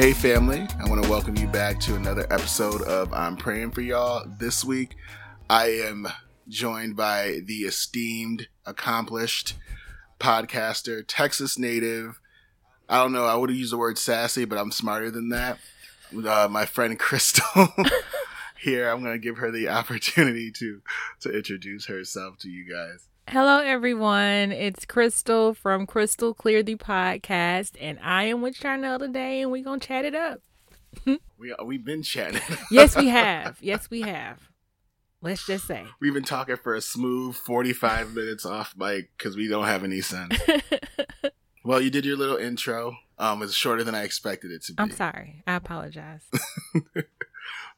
Hey, family, I want to welcome you back to another episode of I'm Praying for Y'all. This week, I am joined by the esteemed, accomplished podcaster, Texas native. I don't know, I would have used the word sassy, but I'm smarter than that. Uh, my friend Crystal. Here, I'm going to give her the opportunity to to introduce herself to you guys. Hello, everyone. It's Crystal from Crystal Clear the Podcast, and I am with Charnel today, and we're going to chat it up. we, we've been chatting. yes, we have. Yes, we have. Let's just say. We've been talking for a smooth 45 minutes off mic because we don't have any sense. well, you did your little intro. Um, it's shorter than I expected it to be. I'm sorry. I apologize.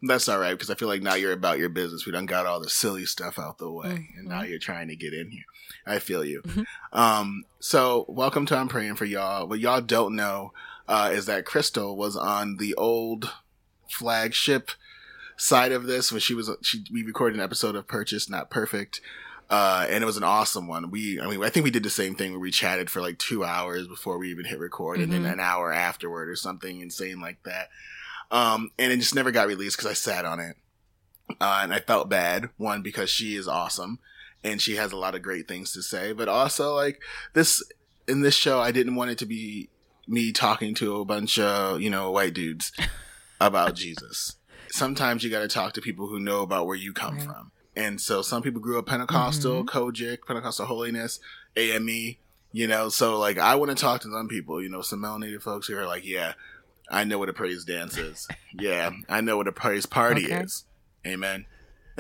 That's all right because I feel like now you're about your business. We done got all the silly stuff out the way, mm-hmm. and now you're trying to get in here. I feel you. Mm-hmm. Um, so welcome to I'm praying for y'all. What y'all don't know uh, is that Crystal was on the old flagship side of this when she was she we recorded an episode of Purchase Not Perfect. Uh, and it was an awesome one. We, I mean, I think we did the same thing where we chatted for like two hours before we even hit record, mm-hmm. and then mm-hmm. an hour afterward or something insane like that. Um, and it just never got released because I sat on it. Uh, and I felt bad. One, because she is awesome and she has a lot of great things to say, but also like this, in this show, I didn't want it to be me talking to a bunch of, you know, white dudes about Jesus. Sometimes you got to talk to people who know about where you come right. from. And so some people grew up Pentecostal, mm-hmm. COGIC, Pentecostal holiness, AME, you know, so like I want to talk to some people, you know, some melanated folks who are like, yeah, I know what a praise dance is. yeah, I know what a praise party okay. is. Amen.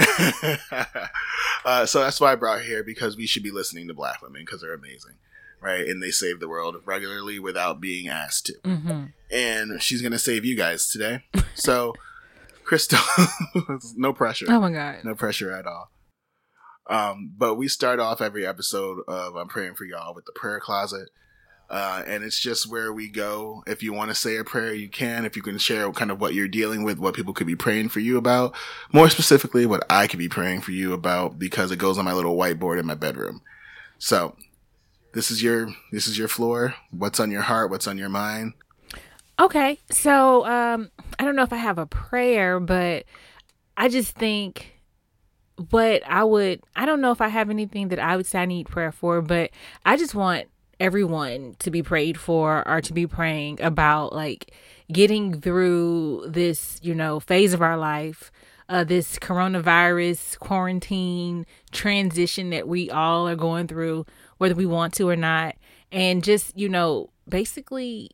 uh, so that's why I brought her here because we should be listening to black women because they're amazing, right? And they save the world regularly without being asked to. Mm-hmm. And she's gonna save you guys today. So, Crystal, no pressure. Oh my god, no pressure at all. Um, but we start off every episode of I'm praying for y'all with the prayer closet. Uh, and it's just where we go. If you want to say a prayer, you can. If you can share kind of what you're dealing with, what people could be praying for you about, more specifically, what I could be praying for you about, because it goes on my little whiteboard in my bedroom. So, this is your this is your floor. What's on your heart? What's on your mind? Okay, so um, I don't know if I have a prayer, but I just think what I would I don't know if I have anything that I would say I need prayer for, but I just want everyone to be prayed for or to be praying about like getting through this, you know, phase of our life, uh, this coronavirus quarantine transition that we all are going through, whether we want to or not. And just, you know, basically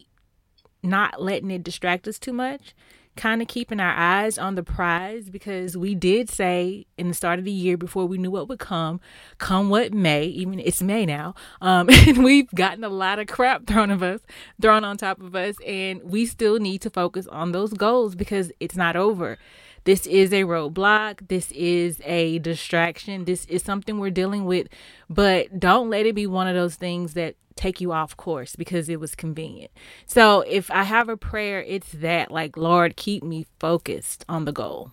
not letting it distract us too much kind of keeping our eyes on the prize because we did say in the start of the year before we knew what would come, come what may, even it's May now, um, and we've gotten a lot of crap thrown of us, thrown on top of us, and we still need to focus on those goals because it's not over. This is a roadblock. This is a distraction. This is something we're dealing with, but don't let it be one of those things that take you off course because it was convenient. So if I have a prayer, it's that like, Lord, keep me focused on the goal.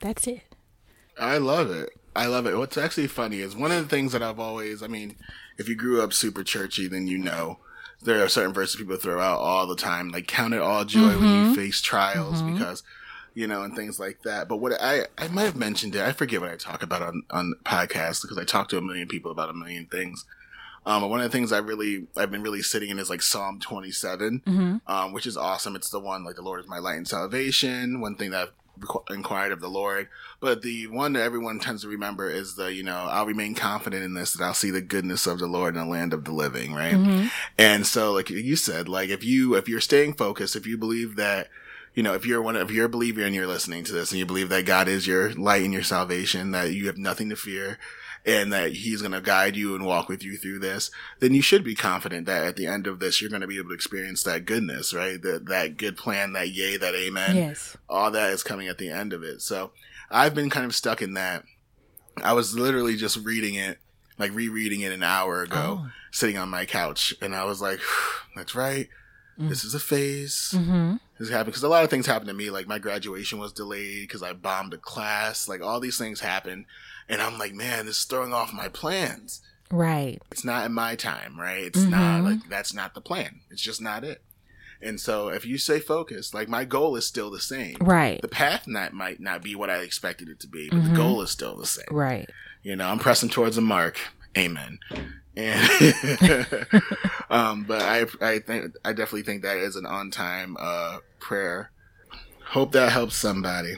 That's it. I love it. I love it. What's actually funny is one of the things that I've always, I mean, if you grew up super churchy, then you know there are certain verses people throw out all the time, like count it all joy mm-hmm. when you mm-hmm. face trials mm-hmm. because, you know, and things like that. But what I, I might have mentioned it, I forget what I talk about on, on podcasts because I talk to a million people about a million things. Um, one of the things I really I've been really sitting in is like Psalm 27, mm-hmm. um, which is awesome. It's the one like the Lord is my light and salvation. One thing that I've inquired of the Lord, but the one that everyone tends to remember is the you know I'll remain confident in this that I'll see the goodness of the Lord in the land of the living, right? Mm-hmm. And so like you said, like if you if you're staying focused, if you believe that you know, if you're one, if you're a believer and you're listening to this and you believe that God is your light and your salvation, that you have nothing to fear, and that he's going to guide you and walk with you through this, then you should be confident that at the end of this, you're going to be able to experience that goodness, right? That, that good plan, that yay, that amen. Yes. All that is coming at the end of it. So I've been kind of stuck in that. I was literally just reading it, like rereading it an hour ago, oh. sitting on my couch. And I was like, that's right. Mm. This is a phase. Mm-hmm. This happened because a lot of things happened to me. Like my graduation was delayed because I bombed a class. Like all these things happened and I'm like, man, this is throwing off my plans. Right. It's not in my time, right? It's mm-hmm. not like that's not the plan. It's just not it. And so if you stay focused, like my goal is still the same. Right. The path not might not be what I expected it to be, but mm-hmm. the goal is still the same. Right. You know, I'm pressing towards a mark. Amen. And um, but I I think I definitely think that is an on time uh prayer. Hope that helps somebody.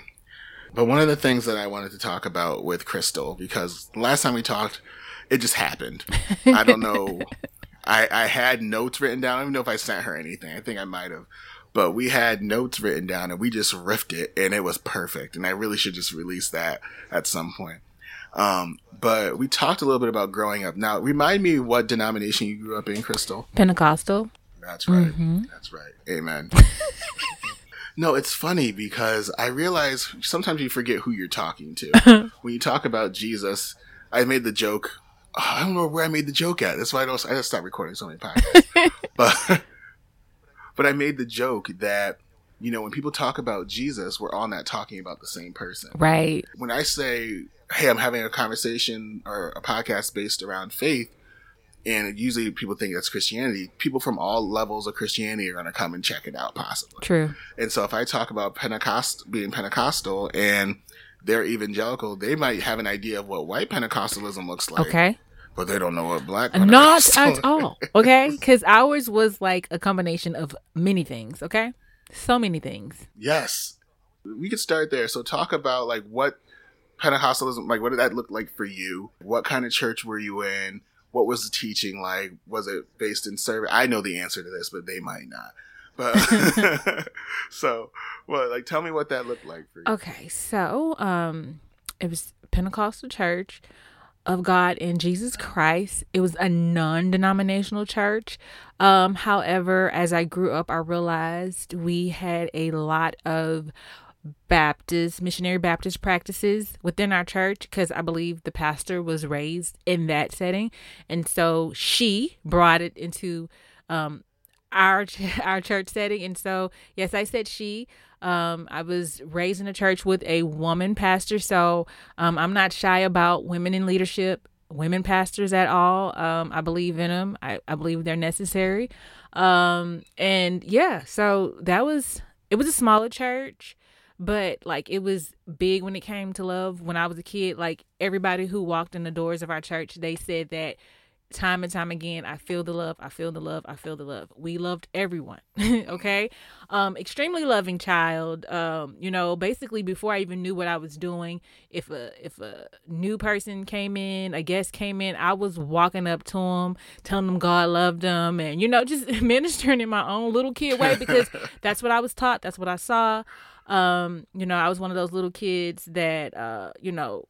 But one of the things that I wanted to talk about with Crystal, because last time we talked, it just happened. I don't know. I, I had notes written down. I don't even know if I sent her anything. I think I might have. But we had notes written down and we just riffed it and it was perfect. And I really should just release that at some point. Um, but we talked a little bit about growing up. Now, remind me what denomination you grew up in, Crystal? Pentecostal. That's right. Mm-hmm. That's right. Amen. No, it's funny because I realize sometimes you forget who you're talking to. when you talk about Jesus, I made the joke. Oh, I don't know where I made the joke at. That's why I don't. I just stopped recording so many podcasts. but but I made the joke that you know when people talk about Jesus, we're all not talking about the same person. Right. When I say, "Hey, I'm having a conversation or a podcast based around faith," and usually people think that's Christianity. People from all levels of Christianity are going to come and check it out, possibly. True. And so if I talk about Pentecost being Pentecostal and they're evangelical, they might have an idea of what white Pentecostalism looks like. Okay. But they don't know what black Pentecostalism is. Not at all. Okay. Because ours was like a combination of many things. Okay. So many things. Yes. We could start there. So talk about like what Pentecostalism, like what did that look like for you? What kind of church were you in? What was the teaching like? Was it based in service? I know the answer to this, but they might not. But so, well, like, tell me what that looked like for you. Okay, so um, it was Pentecostal Church of God in Jesus Christ. It was a non-denominational church. Um, however, as I grew up, I realized we had a lot of Baptist, missionary Baptist practices within our church because I believe the pastor was raised in that setting. And so she brought it into um, our our church setting. And so, yes, I said she. Um, I was raised in a church with a woman pastor. So um, I'm not shy about women in leadership, women pastors at all. Um, I believe in them, I, I believe they're necessary. Um, and yeah, so that was, it was a smaller church but like it was big when it came to love. When i was a kid like everybody who walked in the doors of our church they said that time and time again i feel the love i feel the love i feel the love. We loved everyone okay? Um extremely loving child um you know basically before i even knew what i was doing if a if a new person came in a guest came in i was walking up to them telling them god loved them and you know just ministering in my own little kid way because that's what i was taught that's what i saw um, you know, I was one of those little kids that, uh, you know,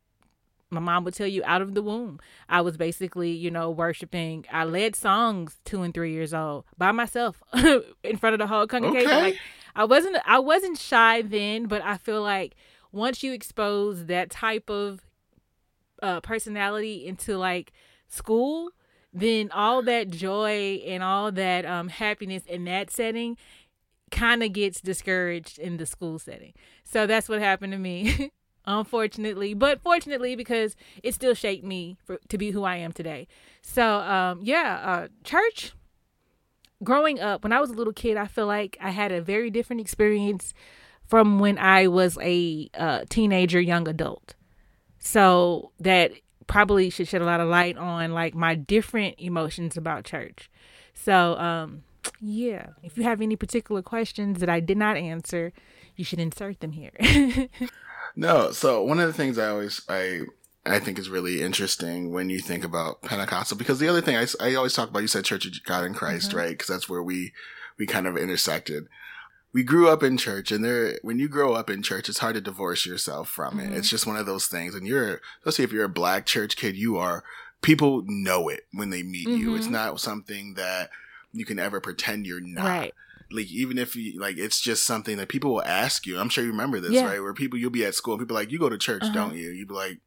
my mom would tell you out of the womb. I was basically, you know, worshiping. I led songs two and three years old by myself in front of the whole congregation. Okay. Like I wasn't I wasn't shy then, but I feel like once you expose that type of uh, personality into like school, then all that joy and all that um, happiness in that setting kind of gets discouraged in the school setting. So that's what happened to me. unfortunately but fortunately because it still shaped me for, to be who i am today so um, yeah uh, church growing up when i was a little kid i feel like i had a very different experience from when i was a uh, teenager young adult so that probably should shed a lot of light on like my different emotions about church so um yeah. If you have any particular questions that I did not answer, you should insert them here. no, so one of the things I always I I think is really interesting when you think about Pentecostal because the other thing I, I always talk about you said Church of God in Christ, mm-hmm. right? Because that's where we we kind of intersected. We grew up in church, and there when you grow up in church, it's hard to divorce yourself from it. Mm-hmm. It's just one of those things. And you're especially if you're a black church kid, you are people know it when they meet mm-hmm. you. It's mm-hmm. not something that you can ever pretend you're not. Right. Like even if you like, it's just something that people will ask you. I'm sure you remember this, yeah. right? Where people you'll be at school and people like, you go to church, uh-huh. don't you? You'd be like,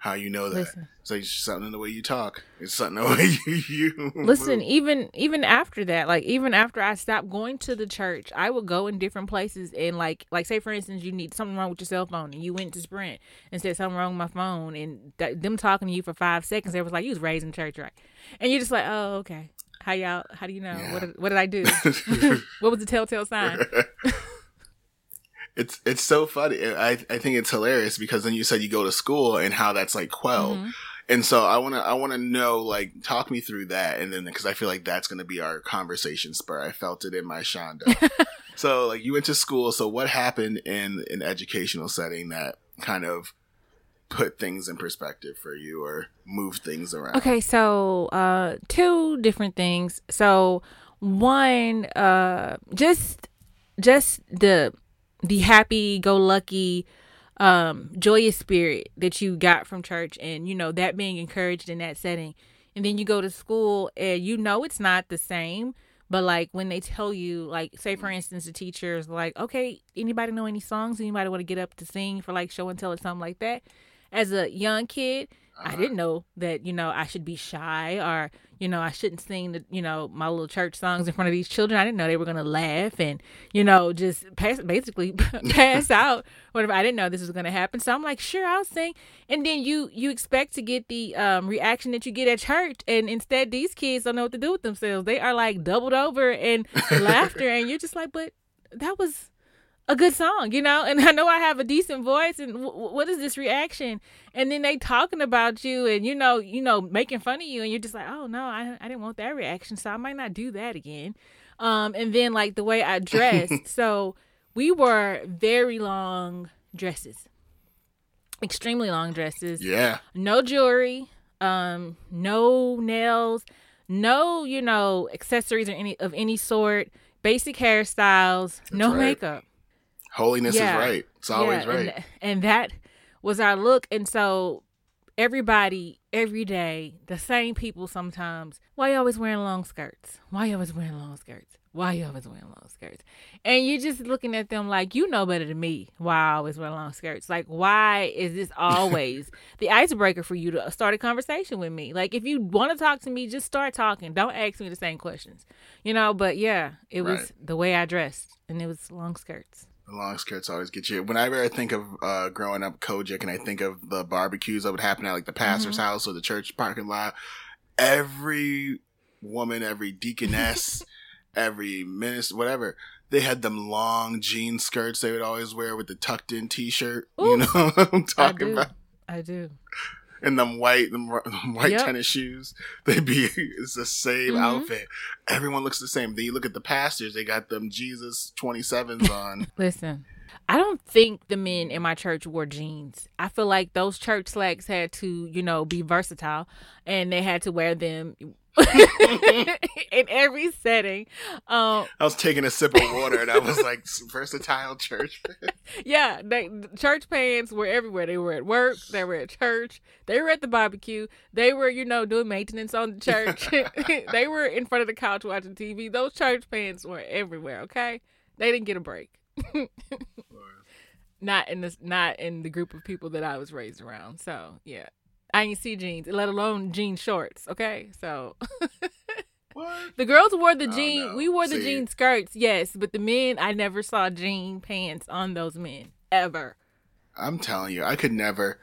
how you know that? Listen. It's like something in the way you talk. It's something in the way you, you listen. Even even after that, like even after I stopped going to the church, I would go in different places and like like say for instance, you need something wrong with your cell phone, and you went to Sprint and said something wrong with my phone, and th- them talking to you for five seconds, they was like, you was raised in church, right? And you're just like, oh okay. How y'all? How do you know? Yeah. What, did, what did I do? what was the telltale sign? it's it's so funny. I I think it's hilarious because then you said you go to school and how that's like quelled. Mm-hmm. And so I want to I want to know like talk me through that and then because I feel like that's going to be our conversation spur. I felt it in my Shonda. so like you went to school, so what happened in an educational setting that kind of put things in perspective for you or move things around? Okay, so uh two different things. So one uh just just the the happy go lucky um joyous spirit that you got from church and you know that being encouraged in that setting and then you go to school and you know it's not the same but like when they tell you like say for instance the teacher is like okay anybody know any songs anybody want to get up to sing for like show and tell or something like that as a young kid uh-huh. I didn't know that, you know, I should be shy or, you know, I shouldn't sing the, you know, my little church songs in front of these children. I didn't know they were going to laugh and, you know, just pass, basically pass out. Whatever. I didn't know this was going to happen. So I'm like, sure, I'll sing. And then you, you expect to get the um, reaction that you get at church. And instead, these kids don't know what to do with themselves. They are like doubled over in laughter. And you're just like, but that was a good song, you know? And I know I have a decent voice and w- what is this reaction? And then they talking about you and you know, you know, making fun of you and you're just like, "Oh no, I I didn't want that reaction, so I might not do that again." Um and then like the way I dressed. so we were very long dresses. Extremely long dresses. Yeah. No jewelry, um no nails, no, you know, accessories or any of any sort, basic hairstyles, That's no right. makeup Holiness yeah. is right. It's always yeah, right. And, and that was our look. And so everybody every day, the same people sometimes. Why you always wearing long skirts? Why you always wearing long skirts? Why you always wearing long skirts? And you're just looking at them like you know better than me. Why I always wear long skirts? Like why is this always the icebreaker for you to start a conversation with me? Like if you want to talk to me, just start talking. Don't ask me the same questions, you know. But yeah, it was the way I dressed, and it was long skirts. The long skirts always get you. Whenever I think of uh, growing up COGIC and I think of the barbecues that would happen at like the pastor's mm-hmm. house or the church parking lot, every woman, every deaconess, every minister, whatever, they had them long jean skirts they would always wear with the tucked in t shirt. You know I'm talking I about? I do and them white them white yep. tennis shoes. They be it's the same mm-hmm. outfit. Everyone looks the same. Then you look at the pastors; they got them Jesus twenty sevens on. Listen, I don't think the men in my church wore jeans. I feel like those church slacks had to, you know, be versatile, and they had to wear them in every setting. Um, I was taking a sip of water and I was like, versatile church. Yeah, they, church pants were everywhere. They were at work, they were at church, they were at the barbecue, they were, you know, doing maintenance on the church, they were in front of the couch watching TV. Those church pants were everywhere. Okay, they didn't get a break. not in this, not in the group of people that I was raised around. So yeah, I ain't see jeans, let alone jean shorts. Okay, so what? the girls wore the oh, jean. We wore the see. jean skirts, yes, but the men, I never saw jean pants on those men ever. I'm telling you, I could never.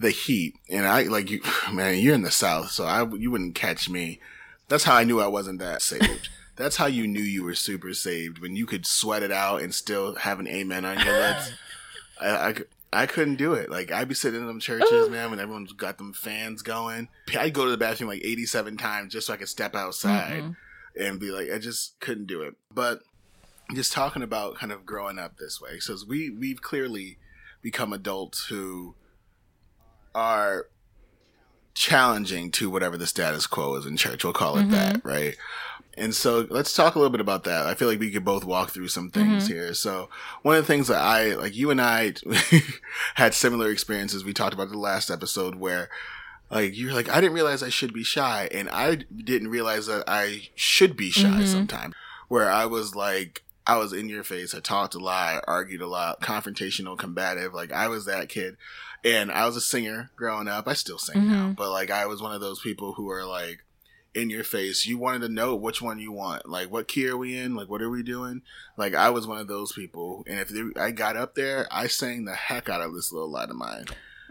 The heat, and I like you, man. You're in the south, so I you wouldn't catch me. That's how I knew I wasn't that saved. That's how you knew you were super saved when you could sweat it out and still have an amen on your lips. I, I, I couldn't do it. Like I'd be sitting in them churches, man, when everyone's got them fans going. I'd go to the bathroom like 87 times just so I could step outside mm-hmm. and be like, I just couldn't do it. But just talking about kind of growing up this way, so we we've clearly become adults who are challenging to whatever the status quo is in church. We'll call it mm-hmm. that, right? And so let's talk a little bit about that. I feel like we could both walk through some things mm-hmm. here. So one of the things that I, like you and I had similar experiences. We talked about the last episode where like you're like, I didn't realize I should be shy. And I didn't realize that I should be shy mm-hmm. sometimes where I was like, I was in your face. I talked a lot, I argued a lot, confrontational, combative. Like I was that kid. And I was a singer growing up. I still sing mm-hmm. now, but like I was one of those people who are like, in your face. You wanted to know which one you want. Like, what key are we in? Like, what are we doing? Like, I was one of those people. And if they, I got up there, I sang the heck out of this little light of mine.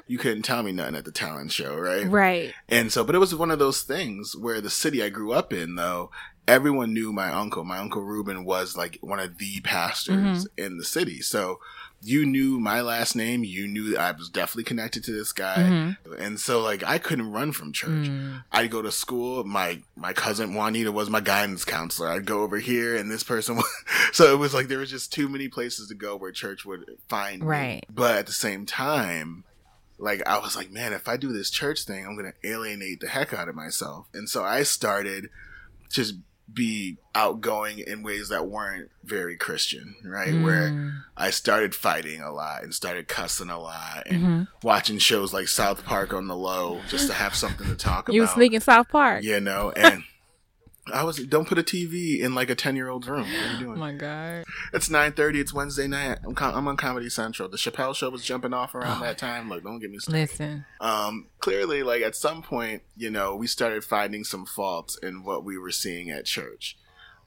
you couldn't tell me nothing at the talent show, right? Right. And so, but it was one of those things where the city I grew up in, though, everyone knew my uncle. My uncle Ruben was like one of the pastors mm-hmm. in the city. So you knew my last name. You knew I was definitely connected to this guy. Mm-hmm. And so like I couldn't run from church. Mm. I'd go to school. My, my cousin Juanita was my guidance counselor. I'd go over here and this person was, so it was like there was just too many places to go where church would find right. me. But at the same time, like I was like, man, if I do this church thing, I'm going to alienate the heck out of myself. And so I started just be outgoing in ways that weren't very Christian, right? Mm. Where I started fighting a lot and started cussing a lot and mm-hmm. watching shows like South Park on the low just to have something to talk you about. You were sneaking South Park, you know, and I was don't put a TV in like a ten year old's room. What are you doing? Oh my god! It's nine thirty. It's Wednesday night. I'm, com- I'm on Comedy Central. The Chappelle Show was jumping off around oh. that time. Look, don't get me started. Listen. Um, clearly, like at some point, you know, we started finding some faults in what we were seeing at church.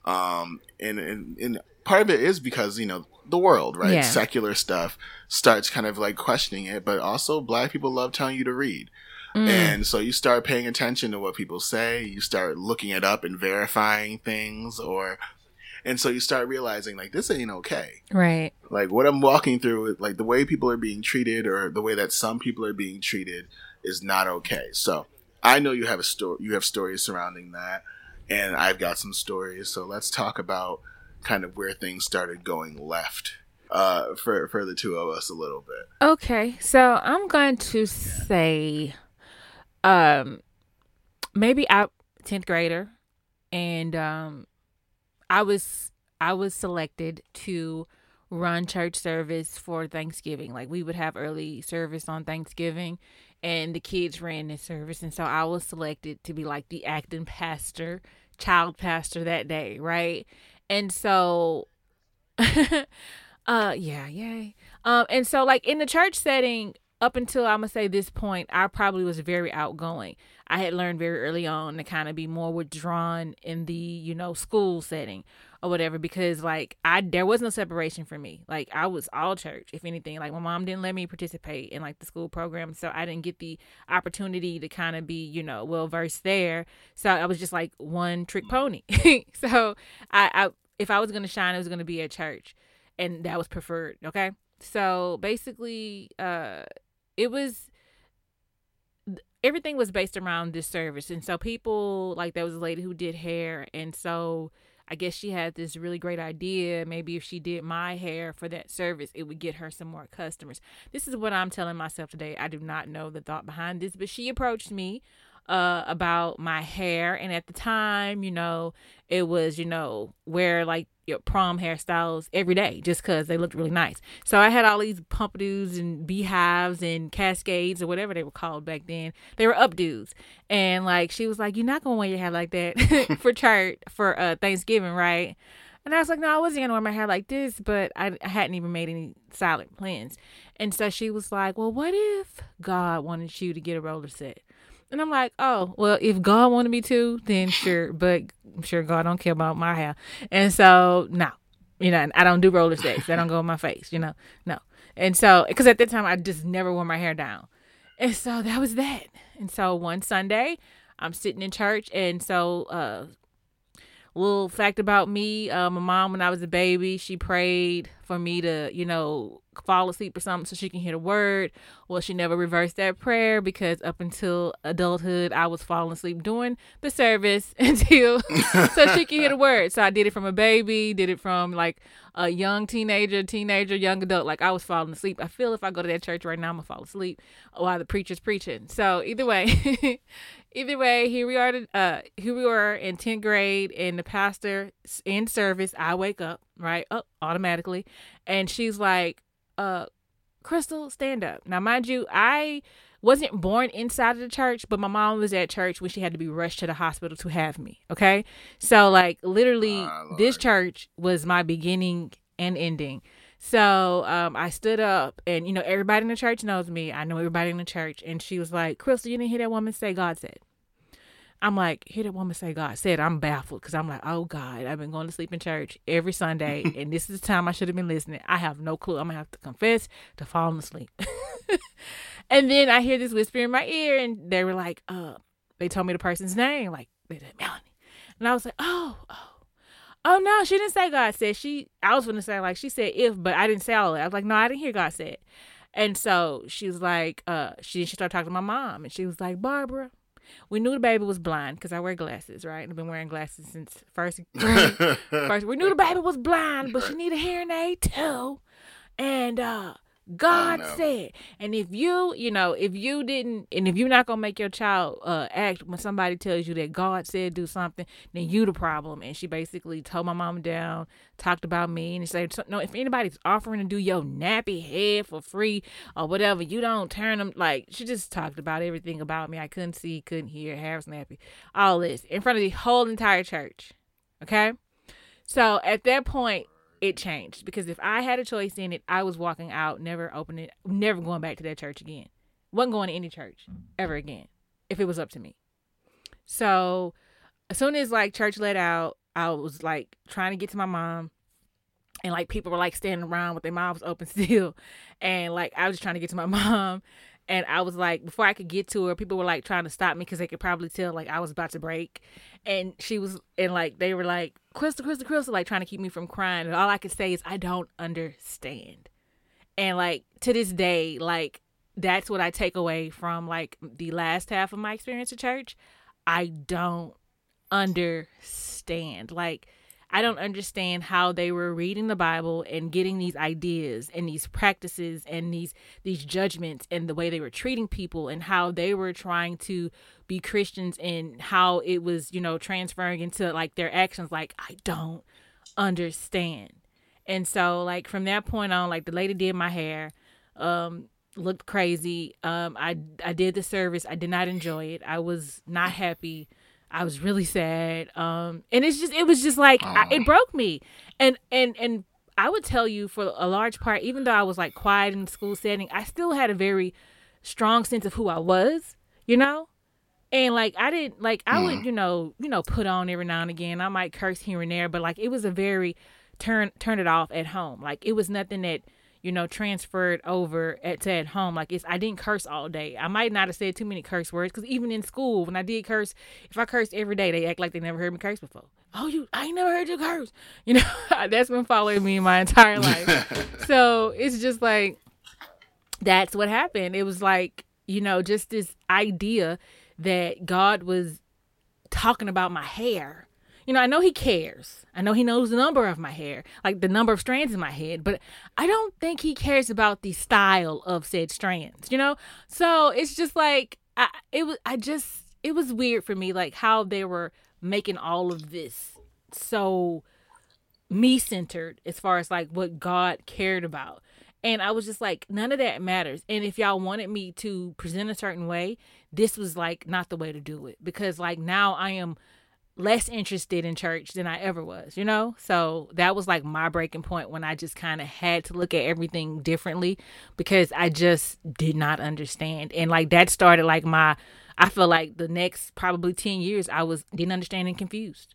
Um, and and, and part of it is because you know the world, right? Yeah. Secular stuff starts kind of like questioning it, but also black people love telling you to read. Mm. And so you start paying attention to what people say, you start looking it up and verifying things or and so you start realizing like this ain't okay. Right. Like what I'm walking through like the way people are being treated or the way that some people are being treated is not okay. So I know you have a story you have stories surrounding that and I've got some stories. So let's talk about kind of where things started going left uh, for for the two of us a little bit. Okay, so I'm going to say um maybe I 10th grader and um I was I was selected to run church service for Thanksgiving. Like we would have early service on Thanksgiving and the kids ran this service and so I was selected to be like the acting pastor, child pastor that day, right? And so uh yeah, yay. Um and so like in the church setting, up until I'm gonna say this point, I probably was very outgoing. I had learned very early on to kind of be more withdrawn in the, you know, school setting or whatever because like I there was no separation for me. Like I was all church, if anything. Like my mom didn't let me participate in like the school program, so I didn't get the opportunity to kind of be, you know, well versed there. So I was just like one trick pony. so I, I if I was gonna shine, it was gonna be at church, and that was preferred. Okay. So basically, uh, it was everything was based around this service. And so people like there was a lady who did hair. And so i guess she had this really great idea. Maybe if she did my hair for that service it would get her some more customers. This is what i'm telling myself today. I do not know the thought behind this but she approached me uh, about my hair. And at the time, you know, it was, you know, where like your prom hairstyles every day just because they looked really nice. So I had all these pompadours and beehives and cascades or whatever they were called back then. They were updos. And like, she was like, You're not to wear your hair like that for church for uh, Thanksgiving, right? And I was like, no, I wasn't gonna wear my hair like this, but I, I hadn't even made any silent plans. And so she was like, well, what if God wanted you to get a roller set? And I'm like, oh, well, if God wanted me to, then sure. But I'm sure God don't care about my hair. And so, no, you know, I don't do roller skates. They don't go in my face, you know, no. And so, because at that time, I just never wore my hair down. And so that was that. And so one Sunday, I'm sitting in church. And so, uh, little fact about me uh, my mom when i was a baby she prayed for me to you know fall asleep or something so she can hear the word. Well she never reversed that prayer because up until adulthood i was falling asleep during the service until so she can hear the word. So i did it from a baby did it from like a young teenager teenager young adult. Like i was falling asleep. I feel if i go to that church right now i'm gonna fall asleep while the preacher's preaching. So either way either way, here we are. Uh, here we were in tenth grade, and the pastor in service. I wake up right up automatically, and she's like, "Uh, Crystal, stand up." Now, mind you, I wasn't born inside of the church, but my mom was at church when she had to be rushed to the hospital to have me. Okay, so like literally, oh, this church was my beginning and ending. So um, I stood up, and you know everybody in the church knows me. I know everybody in the church, and she was like, "Crystal, you didn't hear that woman say God said." I'm like, hear that woman say God said. I'm baffled because I'm like, oh God, I've been going to sleep in church every Sunday, and this is the time I should have been listening. I have no clue. I'm gonna have to confess to falling asleep. And then I hear this whisper in my ear, and they were like, uh, they told me the person's name, like Melanie. And I was like, oh, oh. Oh no, she didn't say God said. She I was gonna say like she said if, but I didn't say all that. I was like, no, I didn't hear God said. And so she was like, uh, she she started talking to my mom, and she was like, Barbara, we knew the baby was blind because I wear glasses, right? I've been wearing glasses since first grade. first, we knew the baby was blind, but she needed a hearing aid too. And uh, God said. And if you, you know, if you didn't, and if you're not gonna make your child uh, act when somebody tells you that God said do something, then you the problem. And she basically told my mom down, talked about me, and she said, no, if anybody's offering to do your nappy head for free or whatever, you don't turn them. Like she just talked about everything about me. I couldn't see, couldn't hear, hair was nappy, all this in front of the whole entire church. Okay, so at that point, it changed because if I had a choice in it, I was walking out, never opening, never going back to that church again. wasn't going to any church ever again if it was up to me. So as soon as like church let out, I was like trying to get to my mom. And like people were like standing around with their mouths open still. And like I was just trying to get to my mom and I was like, before I could get to her, people were like trying to stop me because they could probably tell like I was about to break, and she was, and like they were like, Crystal, Crystal, Crystal, like trying to keep me from crying, and all I could say is I don't understand, and like to this day, like that's what I take away from like the last half of my experience at church. I don't understand, like I don't understand how they were reading the Bible and getting these ideas and these practices and these these judgments and the way they were treating people and how they were trying to be Christians and how it was, you know, transferring into like their actions like I don't understand. And so like from that point on like the lady did my hair um looked crazy. Um I I did the service. I did not enjoy it. I was not happy I was really sad. Um, and it's just, it was just like, I, it broke me. And, and, and I would tell you for a large part, even though I was like quiet in the school setting, I still had a very strong sense of who I was, you know? And like, I didn't, like, I would, mm. you know, you know, put on every now and again. I might curse here and there, but like, it was a very turn, turn it off at home. Like, it was nothing that, you know, transferred over at to at home. Like it's I didn't curse all day. I might not have said too many curse words because even in school when I did curse, if I cursed every day, they act like they never heard me curse before. Oh, you I ain't never heard you curse. You know, that's been following me my entire life. so it's just like that's what happened. It was like you know just this idea that God was talking about my hair you know, I know he cares. I know he knows the number of my hair, like the number of strands in my head, but I don't think he cares about the style of said strands, you know? So it's just like I it was I just it was weird for me like how they were making all of this so me centered as far as like what God cared about. And I was just like, none of that matters. And if y'all wanted me to present a certain way, this was like not the way to do it because like now I am less interested in church than I ever was, you know? So that was like my breaking point when I just kind of had to look at everything differently because I just did not understand. And like that started like my I feel like the next probably 10 years I was didn't understand and confused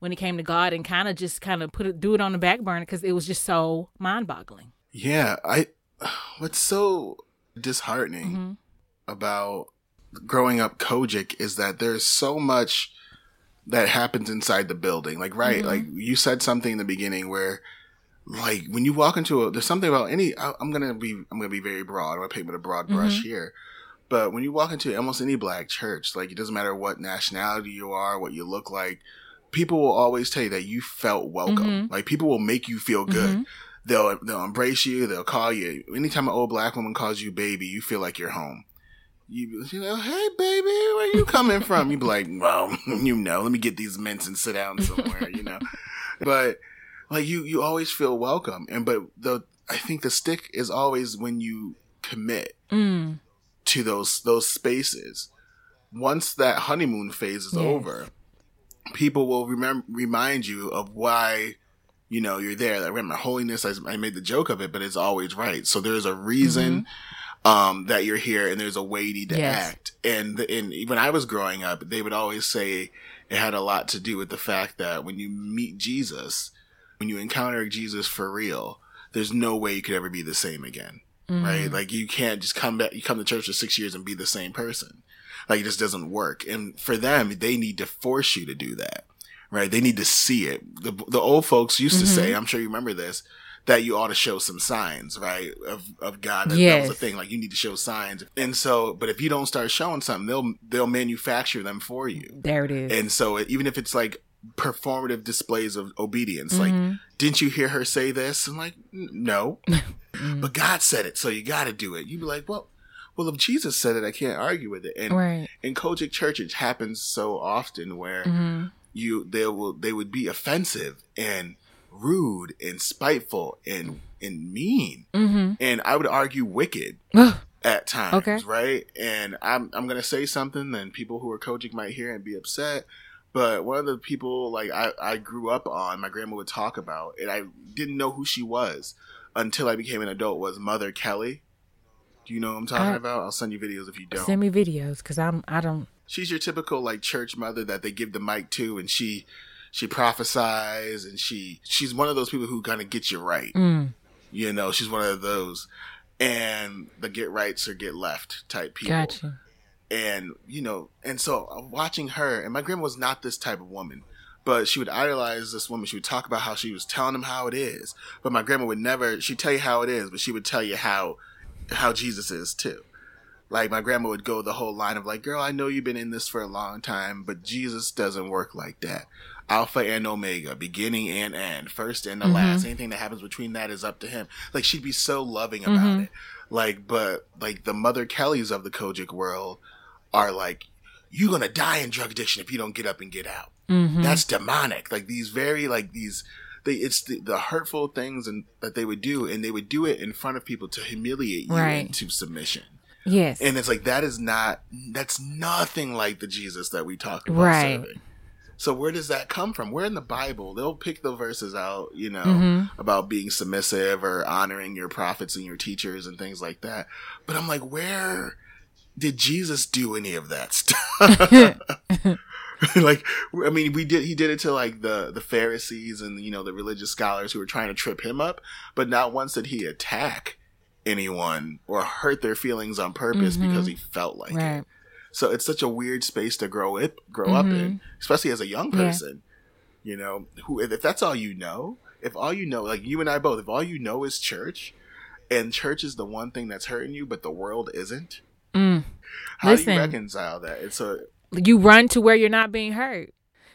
when it came to God and kind of just kind of put it do it on the back burner cuz it was just so mind-boggling. Yeah, I what's so disheartening mm-hmm. about growing up COGIC is that there's so much that happens inside the building. Like, right, mm-hmm. like you said something in the beginning where, like, when you walk into a, there's something about any. I, am gonna be, I'm gonna be very broad. I'm gonna paint with a broad brush mm-hmm. here. But when you walk into almost any black church, like it doesn't matter what nationality you are, what you look like, people will always tell you that you felt welcome. Mm-hmm. Like people will make you feel good. Mm-hmm. They'll they'll embrace you. They'll call you. Anytime an old black woman calls you baby, you feel like you're home you, you know, hey baby, where you coming from? You'd be like, well, you know, let me get these mints and sit down somewhere, you know. but like you, you always feel welcome, and but the I think the stick is always when you commit mm. to those those spaces. Once that honeymoon phase is yes. over, people will remember remind you of why you know you're there. Like, remember holiness. I, I, made the joke of it, but it's always right. So there's a reason. Mm-hmm um, that you're here and there's a way you need to yes. act. And, and when I was growing up, they would always say it had a lot to do with the fact that when you meet Jesus, when you encounter Jesus for real, there's no way you could ever be the same again. mm. right? Like you can't just come back, you come to church for six years and be the same person. Like it just doesn't work. And for them, they need to force you to do that, right? They need to see it. The, the old folks used mm-hmm. to say, I'm sure you remember this, that you ought to show some signs, right? Of, of God. That, yes. that was the thing. Like you need to show signs. And so, but if you don't start showing something, they'll, they'll manufacture them for you. There it is. And so even if it's like performative displays of obedience, mm-hmm. like, didn't you hear her say this? I'm like, no, mm-hmm. but God said it. So you got to do it. You'd be like, well, well, if Jesus said it, I can't argue with it. And right. in COGIC church, it happens so often where mm-hmm. you they will they would be offensive and rude and spiteful and and mean, mm-hmm. and I would argue wicked at times, okay. right? And I'm I'm gonna say something, and people who are COGIC might hear and be upset. But one of the people like I, I grew up on, my grandma would talk about, and I didn't know who she was until I became an adult. Was Mother Kelly? Do you know what I'm talking I, about? I'll send you videos if you don't. Send me videos because I'm I don't. She's your typical like church mother that they give the mic to, and she she prophesies, and she she's one of those people who kind of get you right. Mm. You know, she's one of those, and the get rights or get left type people. Gotcha. And you know, and so uh, watching her, and my grandma was not this type of woman but she would idolize this woman. She would talk about how she was telling him how it is. But my grandma would never, she'd tell you how it is, but she would tell you how how Jesus is too. Like my grandma would go the whole line of like, girl, I know you've been in this for a long time, but Jesus doesn't work like that. Alpha and Omega, beginning and end, first and the mm-hmm. last. Anything that happens between that is up to him. Like she'd be so loving about mm-hmm. it. Like, but like the Mother Kellys of the COGIC world are like, you're gonna die in drug addiction if you don't get up and get out. Mm-hmm. That's demonic. Like these very like these they it's the, the hurtful things and that they would do and they would do it in front of people to humiliate you right. into submission yes and it's like that is not that's nothing like the jesus that we talk about right serving. So where does that come from where in the bible they'll pick the verses out you know mm-hmm. about being submissive or honoring your prophets and your teachers and things like that but i'm like where did jesus do any of that stuff like I mean, we did he did it to like the the Pharisees and you know the religious scholars who were trying to trip him up, but not once did he attack anyone or hurt their feelings on purpose mm-hmm. because he felt like right. it. So it's such a weird space to grow it grow mm-hmm. up in, mm-hmm. especially as a young person. Yeah. You know, who if that's all you know, if all you know, like you and I both, if all you know is church, and church is the one thing that's hurting you, but the world isn't. Mm. How Listen, do you reconcile that? It's a you run to where you're not being hurt.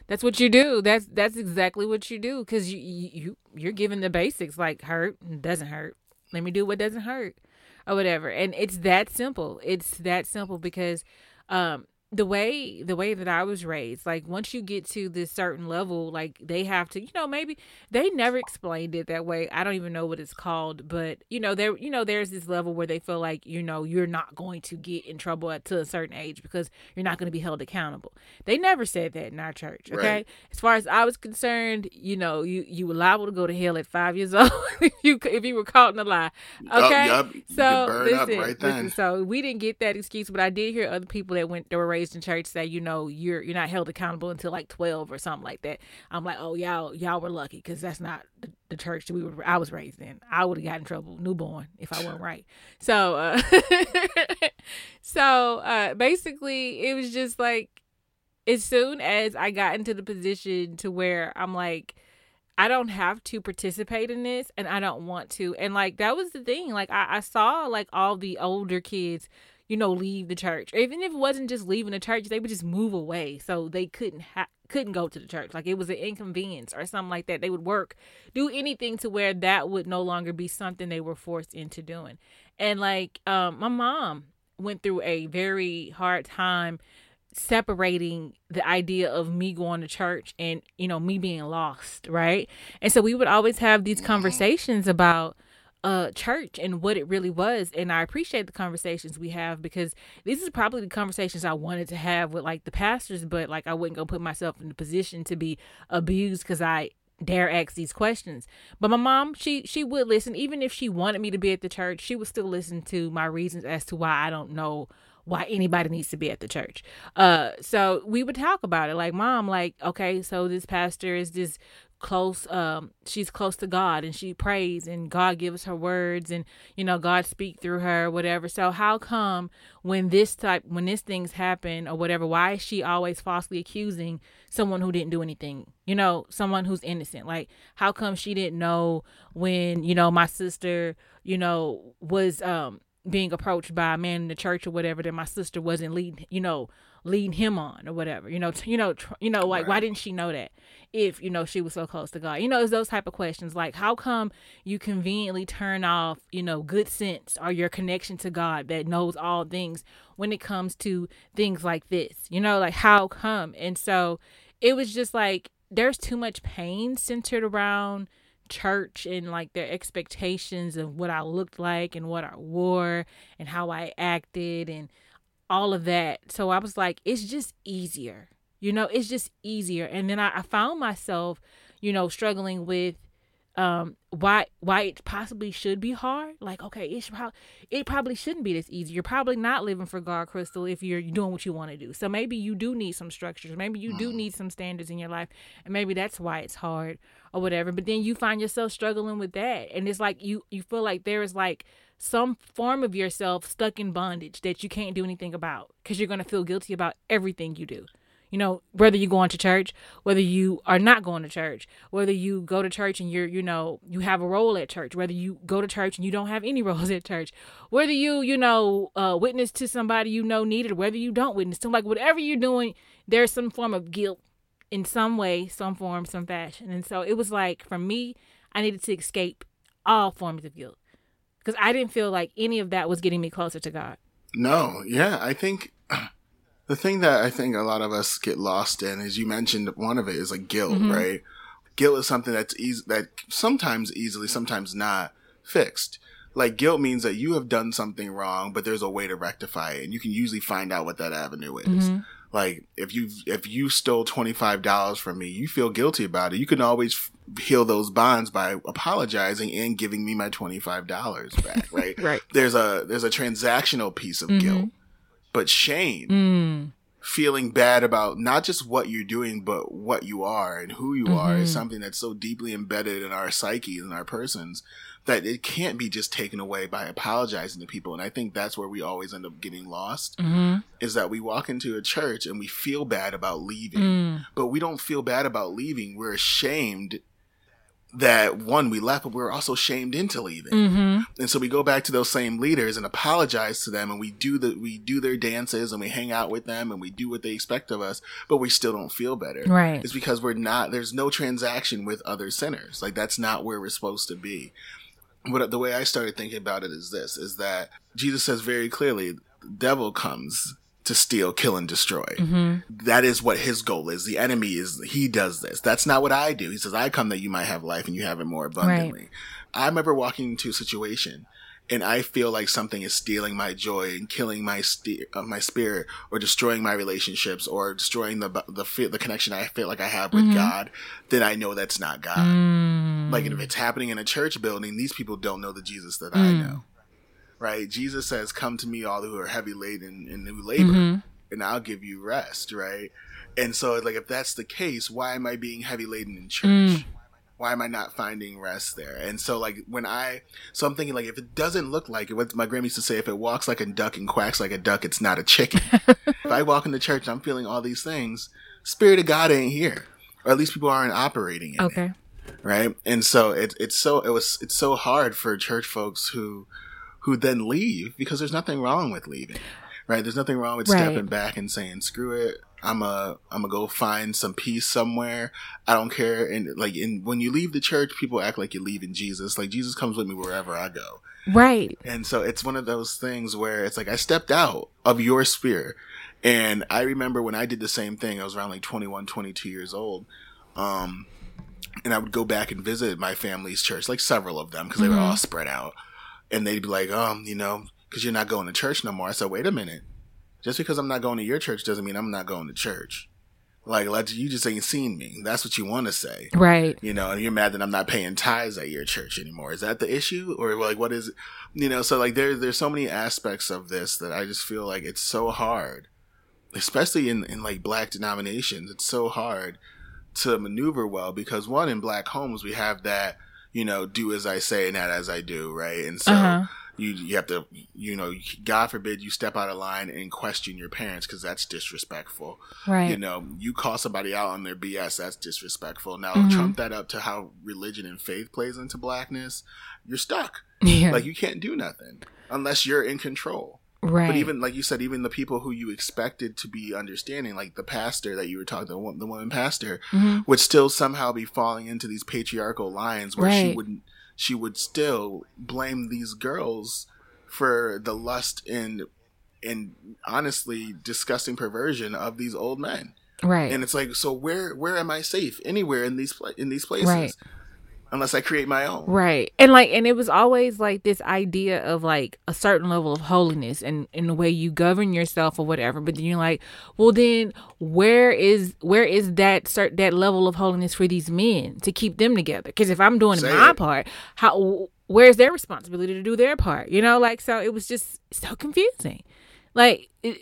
That's what you do. That's that's exactly what you do because you you you're given the basics like hurt doesn't hurt. Let me do what doesn't hurt, or whatever. And it's that simple. It's that simple because um, the way the way that I was raised, like once you get to this certain level, like they have to, you know, maybe they never explained it that way. I don't even know what it's called, but you know, there you know, there's this level where they feel like, you know, you're not going to get in trouble at to a certain age because you're not going to be held accountable. They never said that in our church. Okay. Right. As far as I was concerned, you know, you you were liable to go to hell at five years old if you if you were caught in a lie. Okay. Yep, yep. So listen, right listen, so we didn't get that excuse, but I did hear other people that went that were raised raised in church say, you know, you're you're not held accountable until like 12 or something like that. I'm like, oh y'all y'all were lucky because that's not the, the, church that we were I was raised in. I would have got in trouble newborn if I weren't right. So uh, so uh, basically, it was just like as soon as I got into the position to where I'm like. I don't have to participate in this and I don't want to. And like that was the thing. Like I, I saw like all the older kids you know, leave the church. Or even if it wasn't just leaving the church, they would just move away so they couldn't have couldn't go to the church. Like it was an inconvenience or something like that. They would work, do anything to where that would no longer be something they were forced into doing. And like um my mom went through a very hard time separating the idea of me going to church and you know me being lost right and so we would always have these conversations about uh church and what it really was and i appreciate the conversations we have because these is probably the conversations i wanted to have with like the pastors but like i wouldn't go put myself in the position to be abused because i dare ask these questions. But my mom she she would listen. Even if she wanted me to be at the church she would still listen to my reasons as to why i don't know why anybody needs to be at the church. Uh, so we would talk about it, like, mom, like, okay, so this pastor is this close um she's close to God and she prays and God gives her words and you know God speak through her whatever. So how come when this type when this things happen or whatever why is she always falsely accusing someone who didn't do anything? You know someone who's innocent. Like how come she didn't know when you know my sister you know was um being approached by a man in the church or whatever that my sister wasn't leading you know leading him on or whatever. You know, t- you know, tr- you know, like right. why didn't she know that if you know she was so close to God? You know, it's those type of questions. Like, how come you conveniently turn off, you know, good sense or your connection to God that knows all things when it comes to things like this? You know, like how come? And so it was just like there's too much pain centered around church and like their expectations of what I looked like and what I wore and how I acted and all of that. So I was like, it's just easier. You know, it's just easier. And then I, I found myself, you know, struggling with um why why it possibly should be hard like okay it should probably it probably shouldn't be this easy you're probably not living for god crystal if you're doing what you want to do so maybe you do need some structures maybe you do mm. need some standards in your life and maybe that's why it's hard or whatever but then you find yourself struggling with that and it's like you you feel like there is like some form of yourself stuck in bondage that you can't do anything about because you're going to feel guilty about everything you do. You know, whether you go into church, whether you are not going to church, whether you go to church and you're, you know, you have a role at church, whether you go to church and you don't have any roles at church, whether you, you know, uh, witness to somebody you know needed, whether you don't witness to, like whatever you're doing, there's some form of guilt in some way, some form, some fashion. And so it was like, for me, I needed to escape all forms of guilt because I didn't feel like any of that was getting me closer to God. No, yeah, I think the thing that I think a lot of us get lost in, as you mentioned, one of it is like guilt, mm-hmm. right? Guilt is something that's easy, that sometimes easily, sometimes not fixed. Like guilt means that you have done something wrong, but there's a way to rectify it, and you can usually find out what that avenue is. Mm-hmm. Like if you if you stole twenty five dollars from me, you feel guilty about it. You can always f- heal those bonds by apologizing and giving me my twenty five dollars back. Right. right. There's a there's a transactional piece of mm-hmm. guilt, but shame. Mm. Feeling bad about not just what you're doing, but what you are and who you mm-hmm. are is something that's so deeply embedded in our psyche and our persons that it can't be just taken away by apologizing to people. And I think that's where we always end up getting lost mm-hmm. is that we walk into a church and we feel bad about leaving, mm. but we don't feel bad about leaving. We're ashamed that one we left, but we are also shamed into leaving. Mm-hmm. And so we go back to those same leaders and apologize to them, and we do the we do their dances and we hang out with them and we do what they expect of us, but we still don't feel better. Right? It's because we're not. There's no transaction with other sinners. Like that's not where we're supposed to be what the way I started thinking about it is this: is that Jesus says very clearly, the devil comes to steal, kill, and destroy. Mm-hmm. That is what his goal is. The enemy is he does this. That's not what I do. He says, "I come that you might have life and you have it more abundantly." Right. I remember walking into a situation and I feel like something is stealing my joy and killing my st- uh, my spirit or destroying my relationships or destroying the the the connection I feel like I have with mm-hmm. God, then I know that's not God. Mm. Like if it's happening in a church building, these people don't know the Jesus that mm. I know. Right? Jesus says, "Come to me, all who are heavy laden and who labor, mm-hmm. and I'll give you rest." Right? And so, like, if that's the case, why am I being heavy laden in church? Mm why am I not finding rest there? And so like when I, so I'm thinking like if it doesn't look like it, what my grandma used to say, if it walks like a duck and quacks like a duck, it's not a chicken. if I walk into church, I'm feeling all these things. Spirit of God ain't here, or at least people aren't operating. It. Okay. It, right. And so it, it's so it was it's so hard for church folks who who then leave because there's nothing wrong with leaving. Right. There's nothing wrong with right. stepping back and saying, screw it. I'm a I'm gonna go find some peace somewhere. I don't care. And like, in when you leave the church, people act like you're leaving Jesus. Like Jesus comes with me wherever I go. Right. And so it's one of those things where it's like I stepped out of your sphere. And I remember when I did the same thing, I was around like 21, 22 years old. Um, and I would go back and visit my family's church, like several of them, because they mm-hmm. were all spread out. And they'd be like, um, you know, because you're not going to church no more. I said, wait a minute just because I'm not going to your church doesn't mean I'm not going to church. Like, like you just ain't seen me. That's what you want to say, right? You know, and you're mad that I'm not paying tithes at your church anymore. Is that the issue, or like what is? It? You know, so like there's there's so many aspects of this that I just feel like it's so hard, especially in in like black denominations. It's so hard to maneuver well because one in black homes we have that you know do as I say and not as I do, right? And so. Uh-huh you you have to you know god forbid you step out of line and question your parents because that's disrespectful right you know you call somebody out on their bs that's disrespectful now mm-hmm. trump that up to how religion and faith plays into blackness you're stuck yeah. like you can't do nothing unless you're in control Right. But even like you said, even the people who you expected to be understanding, like the pastor that you were talking, the, the woman pastor, mm-hmm. would still somehow be falling into these patriarchal lines where right. she wouldn't she would still blame these girls for the lust and and honestly disgusting perversion of these old men. Right. And it's like, so where where am I safe? Anywhere in these in these places. Right unless I create my own. Right. And like and it was always like this idea of like a certain level of holiness and in the way you govern yourself or whatever. But then you're like, well then where is where is that cert that level of holiness for these men to keep them together? Because if I'm doing Say my it. part, how where's their responsibility to do their part? You know, like so it was just so confusing. Like it,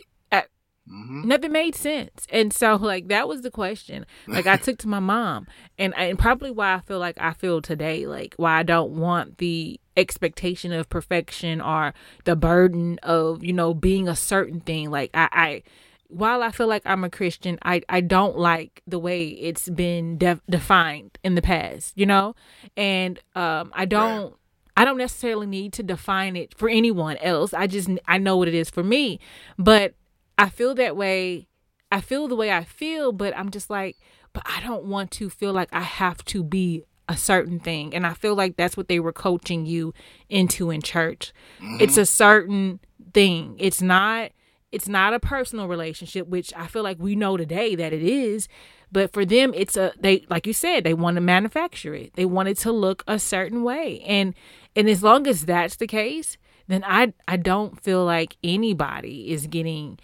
Mm-hmm. Nothing made sense. And so like that was the question. Like I took to my mom and and probably why I feel like I feel today, like why I don't want the expectation of perfection or the burden of, you know, being a certain thing. Like I, I while I feel like I'm a Christian, I, I don't like the way it's been def- defined in the past, you know? And um I don't right. I don't necessarily need to define it for anyone else. I just I know what it is for me. But I feel that way. I feel the way I feel, but I'm just like, but I don't want to feel like I have to be a certain thing. And I feel like that's what they were coaching you into in church. Mm-hmm. It's a certain thing. It's not it's not a personal relationship, which I feel like we know today that it is. But for them, it's a they like you said, they want to manufacture it. They want it to look a certain way. And and as long as that's the case, then I I don't feel like anybody is getting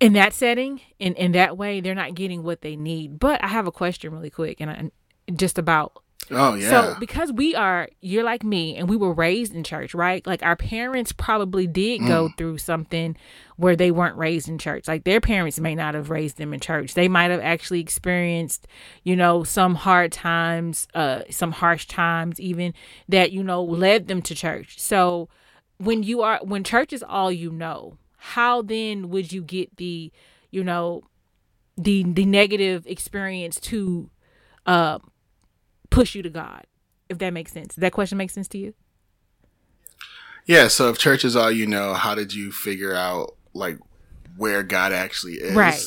in that setting in in that way they're not getting what they need. But i have a question really quick and I, just about. Oh yeah. so because we are you're like me and we were raised in church right? Like our parents probably did mm. go through something where they weren't raised in church. Like their parents may not have raised them in church. They might have actually experienced you know some hard times uh some harsh times even that you know led them to church. So when you are when church is all you know how then would you get the you know the the negative experience to uh push you to god if that makes sense? Does that question makes sense to you? Yeah so if church is all you know how did you figure out like where god actually is right.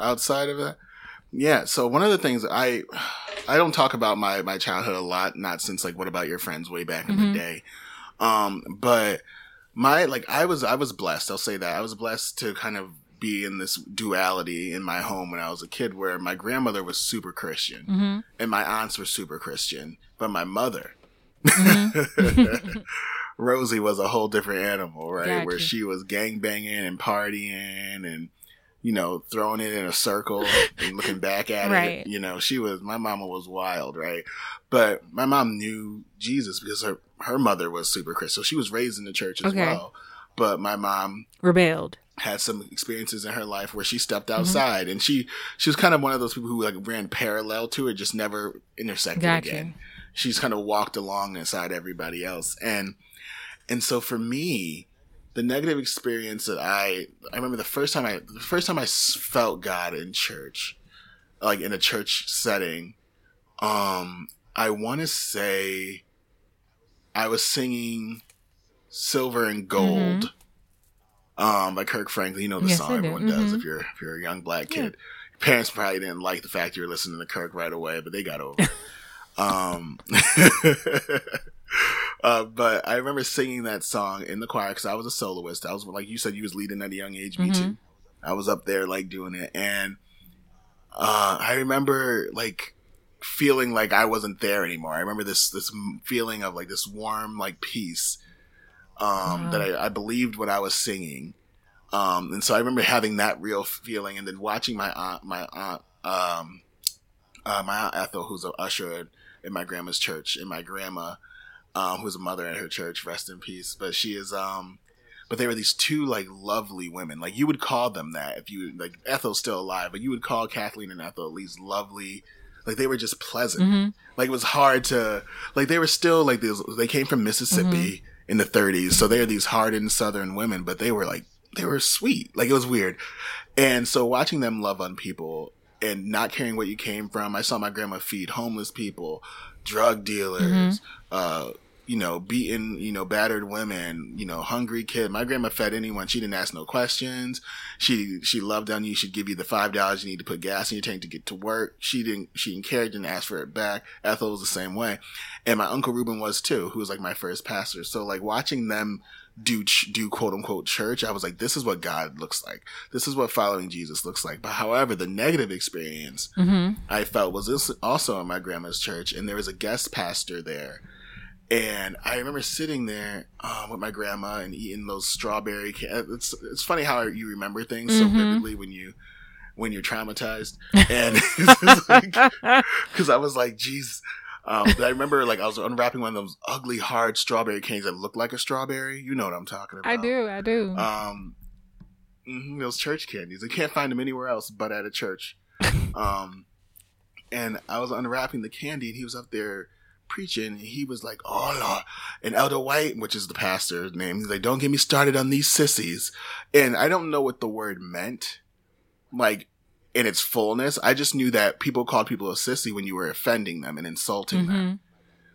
outside of that? Yeah so one of the things i i don't talk about my my childhood a lot not since like what about your friends way back in mm-hmm. the day. Um but my like I was I was blessed. I'll say that I was blessed to kind of be in this duality in my home when I was a kid, where my grandmother was super Christian mm-hmm. and my aunts were super Christian, but my mother. Mm-hmm. Rosie was a whole different animal, right? Gotcha. Where she was gang banging and partying and you know, throwing it in a circle and looking back at right. it. You know, she was my mama was wild, right? But my mom knew Jesus because her her mother was super Christian, so she was raised in the church as okay. well. But my mom rebelled had some experiences in her life where she stepped mm-hmm. outside mm-hmm. and she she was kind of one of those people who like ran parallel to it just never intersected gotcha. again she's kind of walked along inside everybody else and and so for me the negative experience that I I remember the first time I the first time I felt God in church, like in a church setting, um, I want to say I was singing "Silver and Gold." Mm-hmm. Um, by Kirk Franklin, you know the yes, song everyone mm-hmm. does if you're if you're a young black kid. Yeah. parents probably didn't like the fact you were listening to Kirk right away, but they got over it. um, Uh, but I remember singing that song in the choir because I was a soloist. I was like you said, you was leading at a young age. Me mm-hmm. too. I was up there like doing it, and uh, I remember like feeling like I wasn't there anymore. I remember this this feeling of like this warm like peace um, wow. that I, I, believed what I was singing, um, and so I remember having that real feeling, and then watching my aunt, my aunt, um, uh, my aunt Ethel, who's an usher in my grandma's church, and my grandma um, who's a mother at her church, rest in peace. But she is um, but they were these two like lovely women. Like you would call them that if you like Ethel's still alive, but you would call Kathleen and Ethel these lovely. Like they were just pleasant. Mm-hmm. Like it was hard to like they were still like these. They came from Mississippi in the 30s, so they're these hardened Southern women, but they were like they were sweet. Like it was weird, and so watching them love on people and not caring what you came from. I saw my grandma feed homeless people, drug dealers, uh, you know, beaten, you know, battered women, you know, hungry kid. My grandma fed anyone. She didn't ask no questions. She she loved on you. She'd give you the five dollars you need to put gas in your tank to get to work. She didn't she didn't care. Didn't ask for it back. Ethel was the same way, and my uncle Reuben was too, who was like my first pastor. So like watching them do ch- do quote unquote church, I was like, this is what God looks like. This is what following Jesus looks like. But however, the negative experience Mm-hmm. I felt was this also in my grandma's church, and there was a guest pastor there. And I remember sitting there um, with my grandma and eating those strawberry. Ca- it's it's funny how you remember things so Mhm. vividly when you when you're traumatized, and because I was like, "Geez." Um, but I remember like I was unwrapping one of those ugly hard strawberry canes that looked like a strawberry. You know what I'm talking about? I do. I do. Um, mhm, those church candies. I can't find them anywhere else but at a church. Um, and I was unwrapping the candy, and he was up there preaching, and he was like, "Oh Lord," and Elder White, which is the pastor's name, he's like, "Don't get me started on these sissies," and I don't know what the word meant, like in its fullness. I just knew that people called people a sissy when you were offending them and insulting them. hmm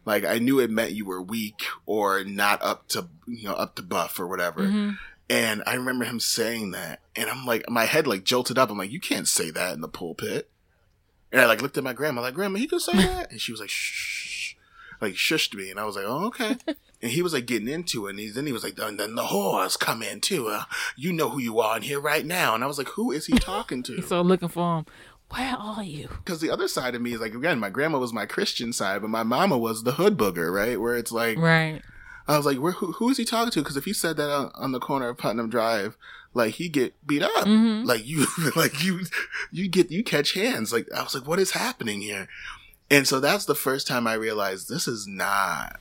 Like I knew it meant you were weak or not up to you know up to buff or whatever. hmm And I remember him saying that, and I'm like, my head like jolted up. I'm like, you can't say that in the pulpit. And I like looked at my grandma, like, grandma, he could say that, and she was like, shh, like shushed me, and I was like, oh okay. and he was like getting into it, and he, then he was like, and then the whores come in too. Uh, you know who you are in here right now, and I was like, who is he talking to? So looking for him. Where are you? Because the other side of me is like, again, my grandma was my Christian side, but my mama was the hood booger, right? Where it's like, Right. I was like, Where, who, who is he talking to? Because if he said that on, on the corner of Putnam Drive, like he get beat up. hmm Like you, like you, you get you catch hands. Like I was like, what is happening here? And so that's the first time I realized this is not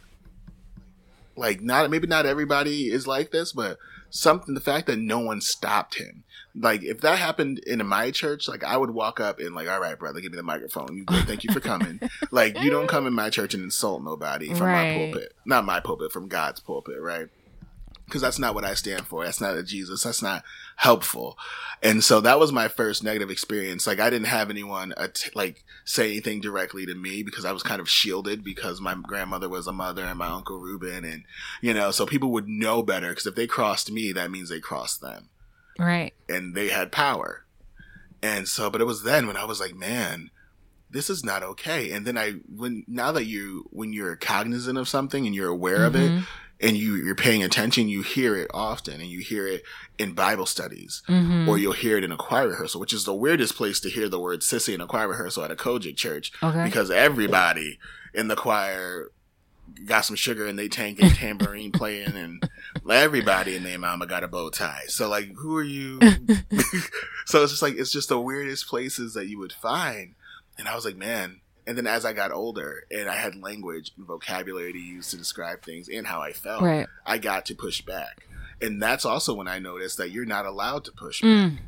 like not maybe not everybody is like this, but something the fact that no one stopped him. Like if that happened in my church, like I would walk up and like, all right, brother, give me the microphone. You good? Thank you for coming. like you don't come in my church and insult nobody from Right. my pulpit, not my pulpit, from God's pulpit, right? Because that's not what I stand for. That's not a Jesus. That's not helpful. And so that was my first negative experience. Like I didn't have anyone att- like say anything directly to me because I was kind of shielded because my grandmother was a mother and my uncle Reuben and you know so people would know better because if they crossed me that means they crossed them Right. and they had power. And so, but it was then when I was like, man, this is not okay. And then I, when, now that you, when you're cognizant of something and you're aware of it Mhm. And you, you're paying attention, you hear it often and you hear it in Bible studies hmm or you'll hear it in a choir rehearsal, which is the weirdest place to hear the word sissy in a choir rehearsal at a COGIC church Okay. because everybody in the choir got some sugar in their tank and tambourine playing and everybody in their mama got a bow tie. So like who are you So it's just like it's just the weirdest places that you would find. And I was like, man. And then as I got older and I had language and vocabulary to use to describe things and how I felt, right. I got to push back. And that's also when I noticed that you're not allowed to push back Mm.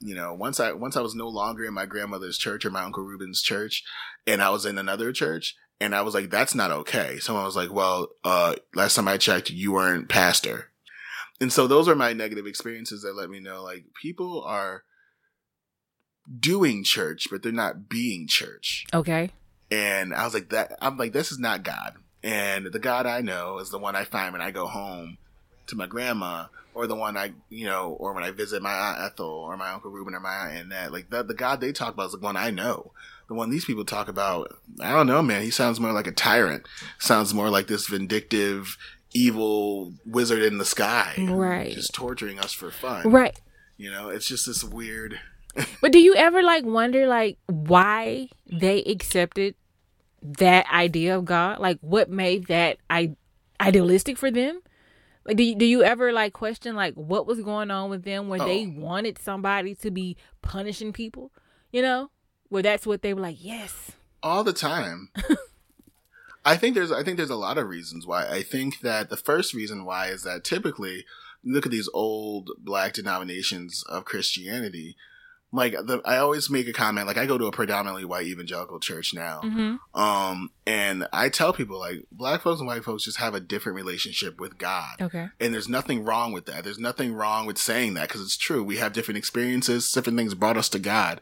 you know once i once i was no longer in my grandmother's church or my uncle ruben's church and i was in another church and i was like that's not okay someone was like well uh last time i checked you weren't pastor and so those are my negative experiences that let me know like people are doing church but they're not being church Okay. and I was like, that I'm like, this is not God. And the God I know is the one I find when I go home to my grandma, or the one I, you know, or when I visit my aunt Ethel or my uncle Reuben or my aunt Annette. Like the the God they talk about is the one I know. The one these people talk about, I don't know, man. He sounds more like a tyrant. Sounds more like this vindictive, evil wizard in the sky, Right. Just torturing us for fun, Right. You know, it's just this weird. But do you ever like wonder like why they accepted that idea of God? Like what made that I- idealistic for them? Like do you, do you ever like question like what was going on with them when they Oh. wanted somebody to be punishing people? You know? Where that's what they were like, yes. all the time. I think there's I think there's a lot of reasons why. I think that the first reason why is that typically look at these old black denominations of Christianity. Like the, I always make a comment. Like I go to a predominantly white evangelical church now, Mm-hmm. um, and I tell people like black folks and white folks just have a different relationship with God. Okay. And there's nothing wrong with that. There's nothing wrong with saying that because it's true. We have different experiences, different things brought us to God.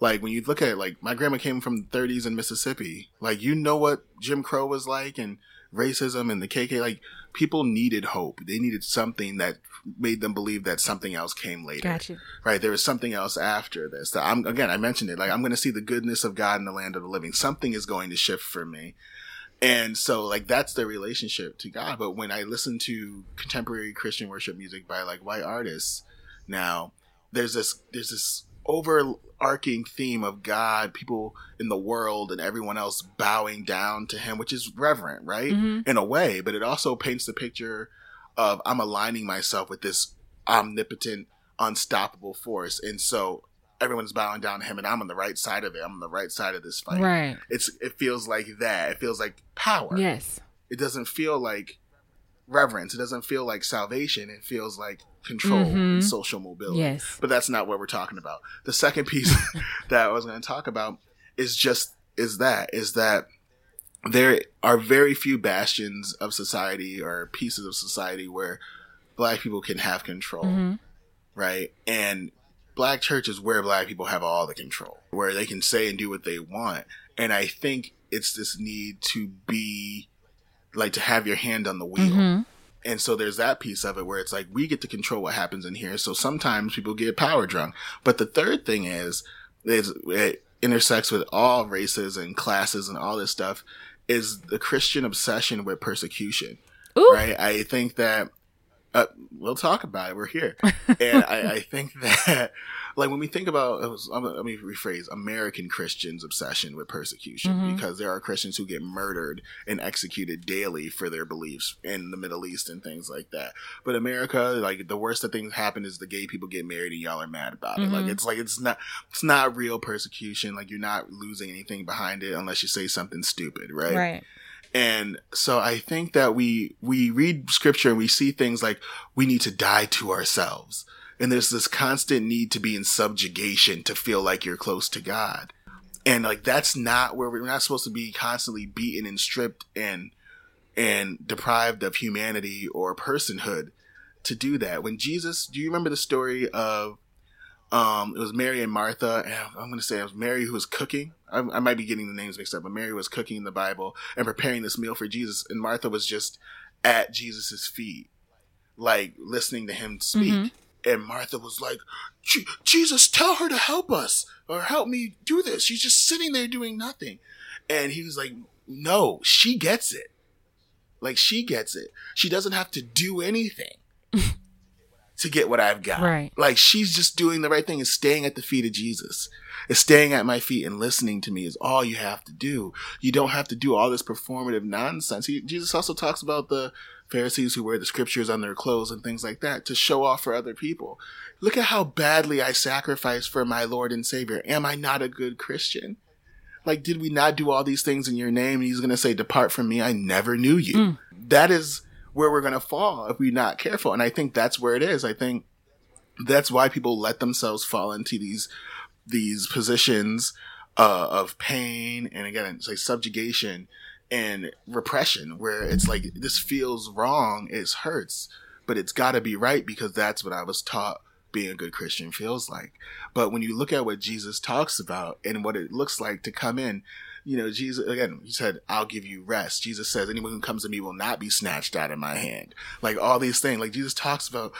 Like when you look at it, like my grandma came from the 30s in Mississippi. Like you know what Jim Crow was like and racism and the KK. Like people needed hope. They needed something that made them believe that something else came later. Gotcha. Right? There was something else after this. That I'm again. I mentioned it. Like I'm going to see the goodness of God in the land of the living. Something is going to shift for me. And so, like, that's their relationship to God. But when I listen to contemporary Christian worship music by like white artists now, there's this, there's this overarching theme of God, people in the world, and everyone else bowing down to Him, which is reverent, right? Mhm. In a way, but it also paints the picture of I'm aligning myself with this omnipotent, unstoppable force. And so everyone's bowing down to Him, and I'm on the right side of it. I'm on the right side of this fight Right. it's it feels like that. It feels like power. Yes. It doesn't feel like reverence. It doesn't feel like salvation. It feels like control Mhm. and social mobility. Yes. But that's not what we're talking about. The second piece that I was going to talk about is just is that is that there are very few bastions of society or pieces of society where black people can have control hmm right? And black church is where black people have all the control, where they can say and do what they want. And I think it's this need to be like to have your hand on the wheel. hmm And so there's that piece of it where it's like we get to control what happens in here. So sometimes people get power drunk. But the third thing is, is it intersects with all races and classes and all this stuff is the Christian obsession with persecution Ooh. right? I think that uh, we'll talk about it. We're here, and I, I think that like when we think about, was, um, let me rephrase, American Christians' obsession with persecution, Mhm. because there are Christians who get murdered and executed daily for their beliefs in the Middle East and things like that. But America, like the worst that things happen is the gay people get married and y'all are mad about it. Like Mhm. it's like it's not it's not real persecution. Like you're not losing anything behind it unless you say something stupid, right? Right. And so I think that we we read scripture and we see things like we need to die to ourselves. And there's this constant need to be in subjugation to feel like you're close to God. And like that's not where we're not supposed to be constantly beaten and stripped and and deprived of humanity or personhood to do that. When Jesus, do you remember the story of um, it was Mary and Martha. And I'm going to say it was Mary who was cooking. I, I might be getting the names mixed up, but Mary was cooking in the Bible and preparing this meal for Jesus, and Martha was just at Jesus's feet, like listening to him speak. Mhm. And Martha was like, "Jesus, tell her to help us or help me do this. She's just sitting there doing nothing." And he was like, "No, she gets it. Like she gets it. She doesn't have to do anything." to get what I've got. Right. Like she's just doing the right thing and staying at the feet of Jesus. Is staying at my feet and listening to me is all you have to do. You don't have to do all this performative nonsense. He, Jesus also talks about the Pharisees who wear the scriptures on their clothes and things like that to show off for other people. Look at how badly I sacrifice for my Lord and Savior. Am I not a good Christian? Like, did we not do all these things in your name? And he's going to say, Depart from me. I never knew you. Mm. That is where we're going to fall if we're not careful. And I think that's where it is. I think that's why people let themselves fall into these these positions uh, of pain and again it's like subjugation and repression where it's like this feels wrong it hurts but it's got to be right because that's what i was taught being a good christian feels like. But when you look at what jesus talks about and what it looks like to come in you know jesus again he said i'll give you rest. Jesus says anyone who comes to me will not be snatched out of my hand. Like all these things like jesus talks about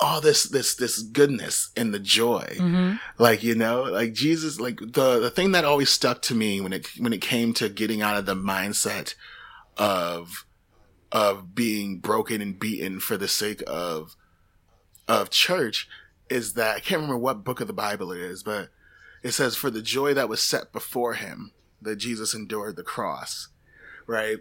all this this this goodness and the joy hmm like you know like jesus like the the thing that always stuck to me when it when it came to getting out of the mindset of of being broken and beaten for the sake of of church is that I can't remember what book of the Bible it is, but it says for the joy that was set before him that Jesus endured the cross, right?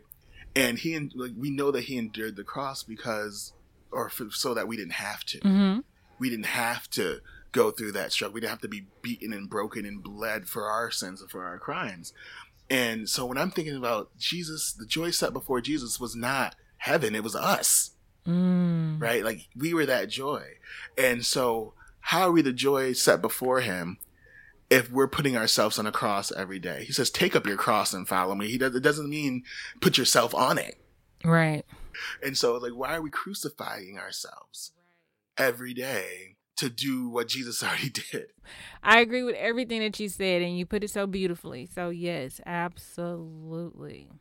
And he like we know that he endured the cross because or for, so that we didn't have to hmm we didn't have to go through that struggle. We didn't have to be beaten and broken and bled for our sins and for our crimes. And so when I'm thinking about Jesus, the joy set before Jesus was not heaven, it was us. Mm. Right? Like we were that joy. And so how are we the joy set before him if we're putting ourselves on a cross every day? He says, take up your cross and follow me. He does, it doesn't mean put yourself on it. Right. And so like why are we crucifying ourselves every day to do what Jesus already did? I agree with everything that you said, and you put it so beautifully. So, yes, absolutely.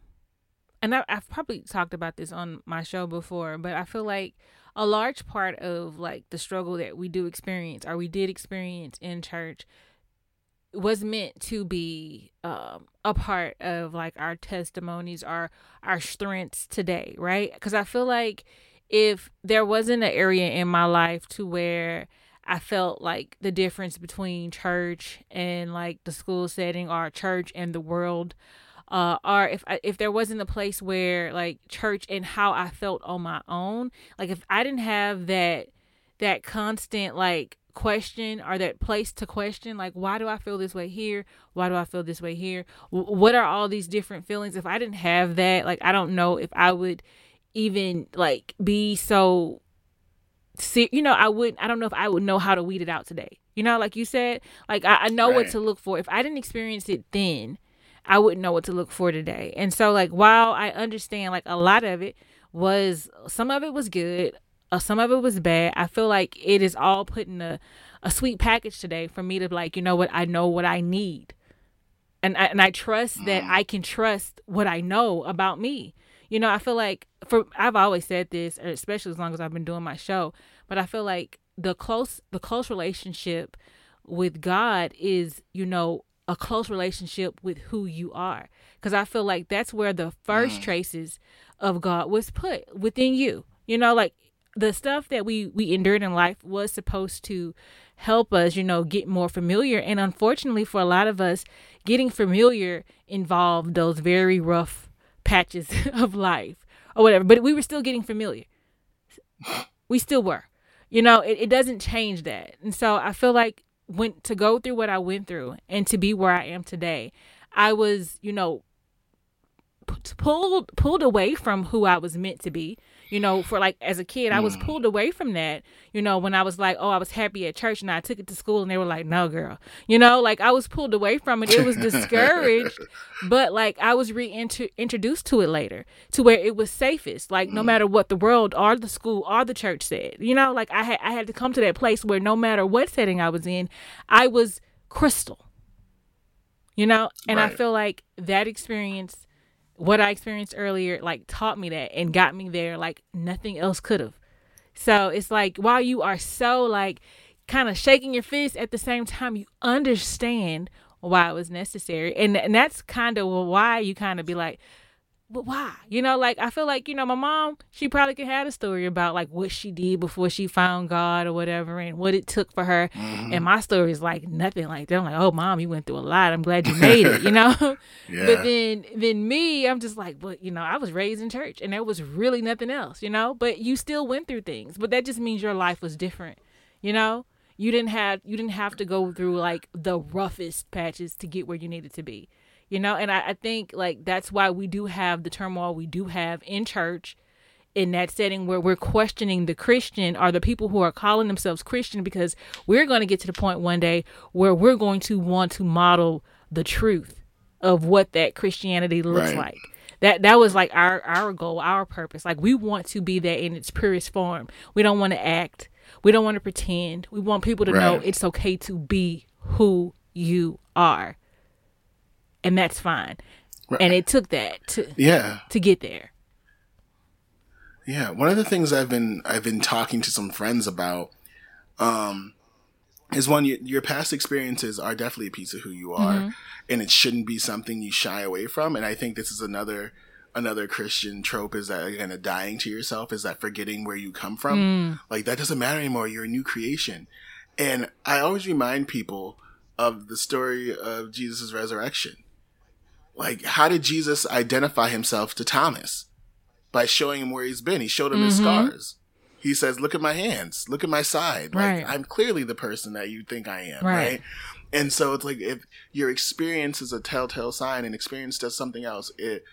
And I, I've probably talked about this on my show before, but I feel like a large part of like the struggle that we do experience or we did experience in church was meant to be um, a part of like our testimonies our our strengths today right? Because i feel like if there wasn't an area in my life to where I felt like the difference between church and like the school setting or church and the world uh or if I, if there wasn't a place where like church and how I felt on my own like if I didn't have that that constant like question or that place to question like why do I feel this way here? Why do I feel this way here? W- what are all these different feelings? If I didn't have that like I don't know if I would even like be so see you know i wouldn't i don't know if i would know how to weed it out today. You know like you said like i, I know right. what to look for. If i didn't experience it then i wouldn't know what to look for today. And so like while i understand like a lot of it was some of it was good uh, some of it was bad i feel like it is all put in a, a sweet package today for me to like you know what i know what i need and I, and I trust that I can trust what I know about me you know, I feel like for I've always said this, especially as long as I've been doing my show, but I feel like the close the close relationship with God is, you know, a close relationship with who you are. Cuz I feel like that's where the first mm. traces of God was put within you. You know, like the stuff that we we endured in life was supposed to help us, you know, get more familiar. And unfortunately for a lot of us, getting familiar involved those very rough patches of life or whatever, but we were still getting familiar. We still were. You know, it, it doesn't change that. And so I feel like when to go through what I went through and to be where I am today, I was, you know, pulled pulled away from who I was meant to be you know, for like as a kid, I was mm. pulled away from that, you know, when I was like, oh, I was happy at church and I took it to school and they were like, no, girl, you know, like I was pulled away from it. It was discouraged, but like I was reintroduced to it later to where it was safest, like no mm. matter what the world or the school or the church said, you know, like I had, I had to come to that place where no matter what setting I was in, I was crystal, you know, and right. I feel like that experience what I experienced earlier like taught me that and got me there like nothing else could have. So it's like while you are so like kind of shaking your fist at the same time you understand why it was necessary. And and that's kind of why you kind of be like but why? You know, like I feel like, you know, my mom, she probably could have a story about like what she did before she found God or whatever and what it took for her. Mm-hmm. And my story is like nothing like that. I'm like, oh mom, you went through a lot. I'm glad you made it, you know? yeah. But then then me, I'm just like, but you know, I was raised in church and there was really nothing else, you know? But you still went through things. But that just means your life was different, you know? You didn't have you didn't have to go through like the roughest patches to get where you needed to be you know and I, I think like that's why we do have the turmoil we do have in church in that setting where we're questioning the Christian or the people who are calling themselves Christian because we're going to get to the point one day where we're going to want to model the truth of what that Christianity looks right. like. That that was like our our goal, our purpose. Like we want to be that in its purest form. We don't want to act. We don't want to pretend. We want people to right. know it's okay to be who you are and that's fine. Right. And it took that to yeah to get there. Yeah, one of the things I've been I've been talking to some friends about um is one your, your past experiences are definitely a piece of who you are mm-hmm. and it shouldn't be something you shy away from and I think this is another another Christian trope is that kind of dying to yourself is that forgetting where you come from. Mm. Like that doesn't matter anymore. You're a new creation. And I always remind people of the story of Jesus' resurrection. Like, how did Jesus identify himself to Thomas? By showing him where he's been. He showed him mm-hmm. his scars. He says, "Look at my hands. Look at my side. Right. Like I'm clearly the person that you think I am." Right. right? And so it's like if your experience is a telltale sign and experience does something else, it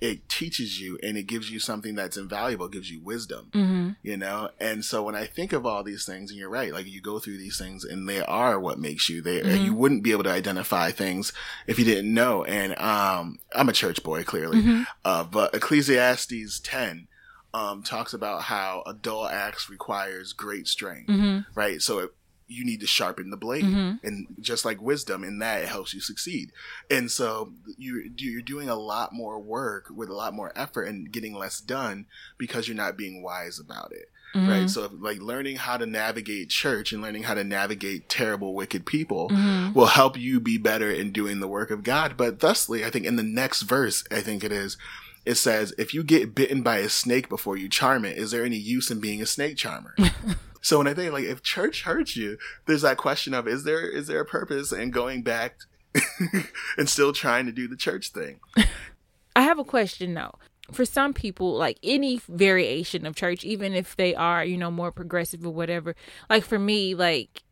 it teaches you and it gives you something that's invaluable, gives you wisdom, Mm-hmm. you know? And so when I think of all these things, and you're right, like you go through these things and they are what makes you there. Mhm. You wouldn't be able to identify things if you didn't know. And, um, I'm a church boy, clearly. Mm-hmm. Uh, but Ecclesiastes 10, um, talks about how a dull axe requires great strength, Mm-hmm. right? So it, you need to sharpen the blade Mhm. and just like wisdom in that it helps you succeed and so you you're doing a lot more work with a lot more effort and getting less done because you're not being wise about it Mm-hmm. right so like learning how to navigate church and learning how to navigate terrible wicked people Mm-hmm. will help you be better in doing the work of god but thusly i think in the next verse i think it is it says if you get bitten by a snake before you charm it is there any use in being a snake charmer so when I think like if church hurts you, there's that question of is there is there a purpose in going back and still trying to do the church thing? I have a question though. For some people, like any variation of church, even if they are, you know, more progressive or whatever, like for me, like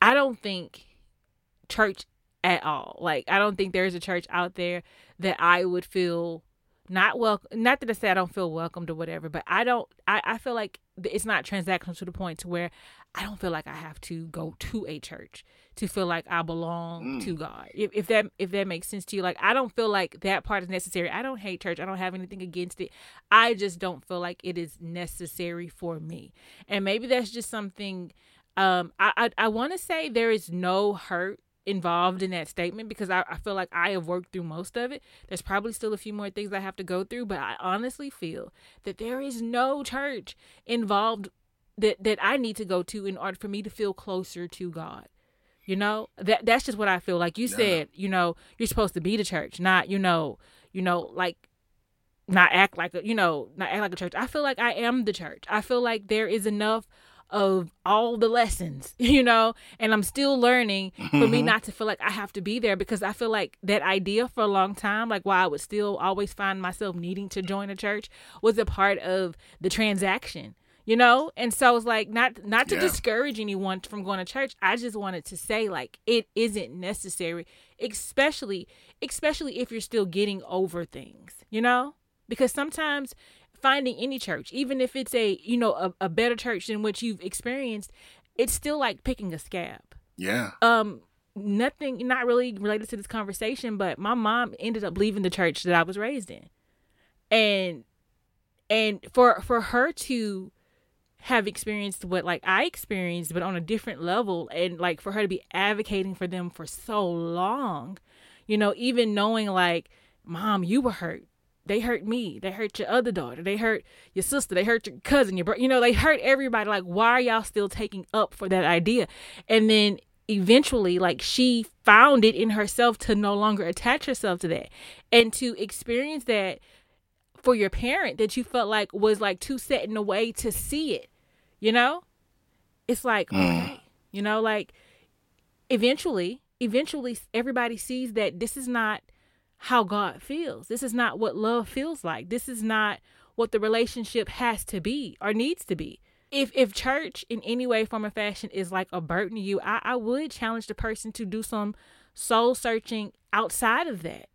I don't think church at all. Like I don't think there's a church out there that I would feel not welcome. Not that I say I don't feel welcomed or whatever, but I don't. I I feel like it's not transactional to the point to where I don't feel like I have to go to a church to feel like I belong Mm. to God. If, if that if that makes sense to you, like I don't feel like that part is necessary. I don't hate church. I don't have anything against it. I just don't feel like it is necessary for me. And maybe that's just something. Um, I I, I want to say there is no hurt involved in that statement because I, I feel like I have worked through most of it. There's probably still a few more things I have to go through, but I honestly feel that there is no church involved that that I need to go to in order for me to feel closer to God. You know, that that's just what I feel. Like you Yeah. said, you know, you're supposed to be the church, not you know, you know, like not act like a you know, not act like a church. I feel like I am the church. I feel like there is enough of all the lessons, you know, and I'm still learning for me Mhm. not to feel like I have to be there because I feel like that idea for a long time, like why I would still always find myself needing to join a church was a part of the transaction. You know, and so it's like not not to Yeah. discourage anyone from going to church. I just wanted to say like it isn't necessary, especially especially if you're still getting over things. You know, because sometimes finding any church, even if it's a you know a, a better church than what you've experienced, it's still like picking a scab. Yeah. um nothing not really related to this conversation but my mom ended up leaving the church that i was raised in. And and for for her to have experienced what like i experienced but on a different level and like for her to be advocating for them for so long you know even knowing like mom you were hurt they hurt me. They hurt your other daughter. They hurt your sister. They hurt your cousin your brother you know they hurt everybody. Like why are y'all still taking up for that idea? And then eventually like she found it in herself to no longer attach herself to that. And to experience that for your parent that you felt like was like too set in a way to see it you know? It's like Mm. okay you know like eventually eventually everybody sees that this is not how god feels. This is not what love feels like. This is not what the relationship has to be or needs to be. If if church in any way form or fashion is like a burden to you i, I would challenge the person to do some soul searching outside of that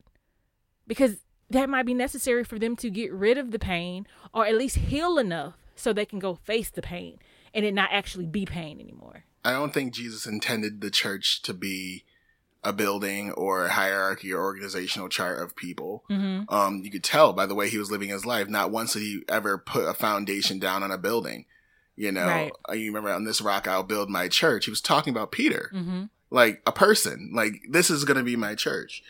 because that might be necessary for them to get rid of the pain or at least heal enough so they can go face the pain and it not actually be pain anymore. I don't think Jesus intended the church to be a building or a hierarchy or organizational chart of people. mm-hmm. Um, you could tell by the way he was living his life. Not once did he ever put a foundation down on a building. You know, Right. Uh, you remember on this rock I'll build my church. He was talking about Peter. Mm-hmm. like a person. Like this is gonna be my church.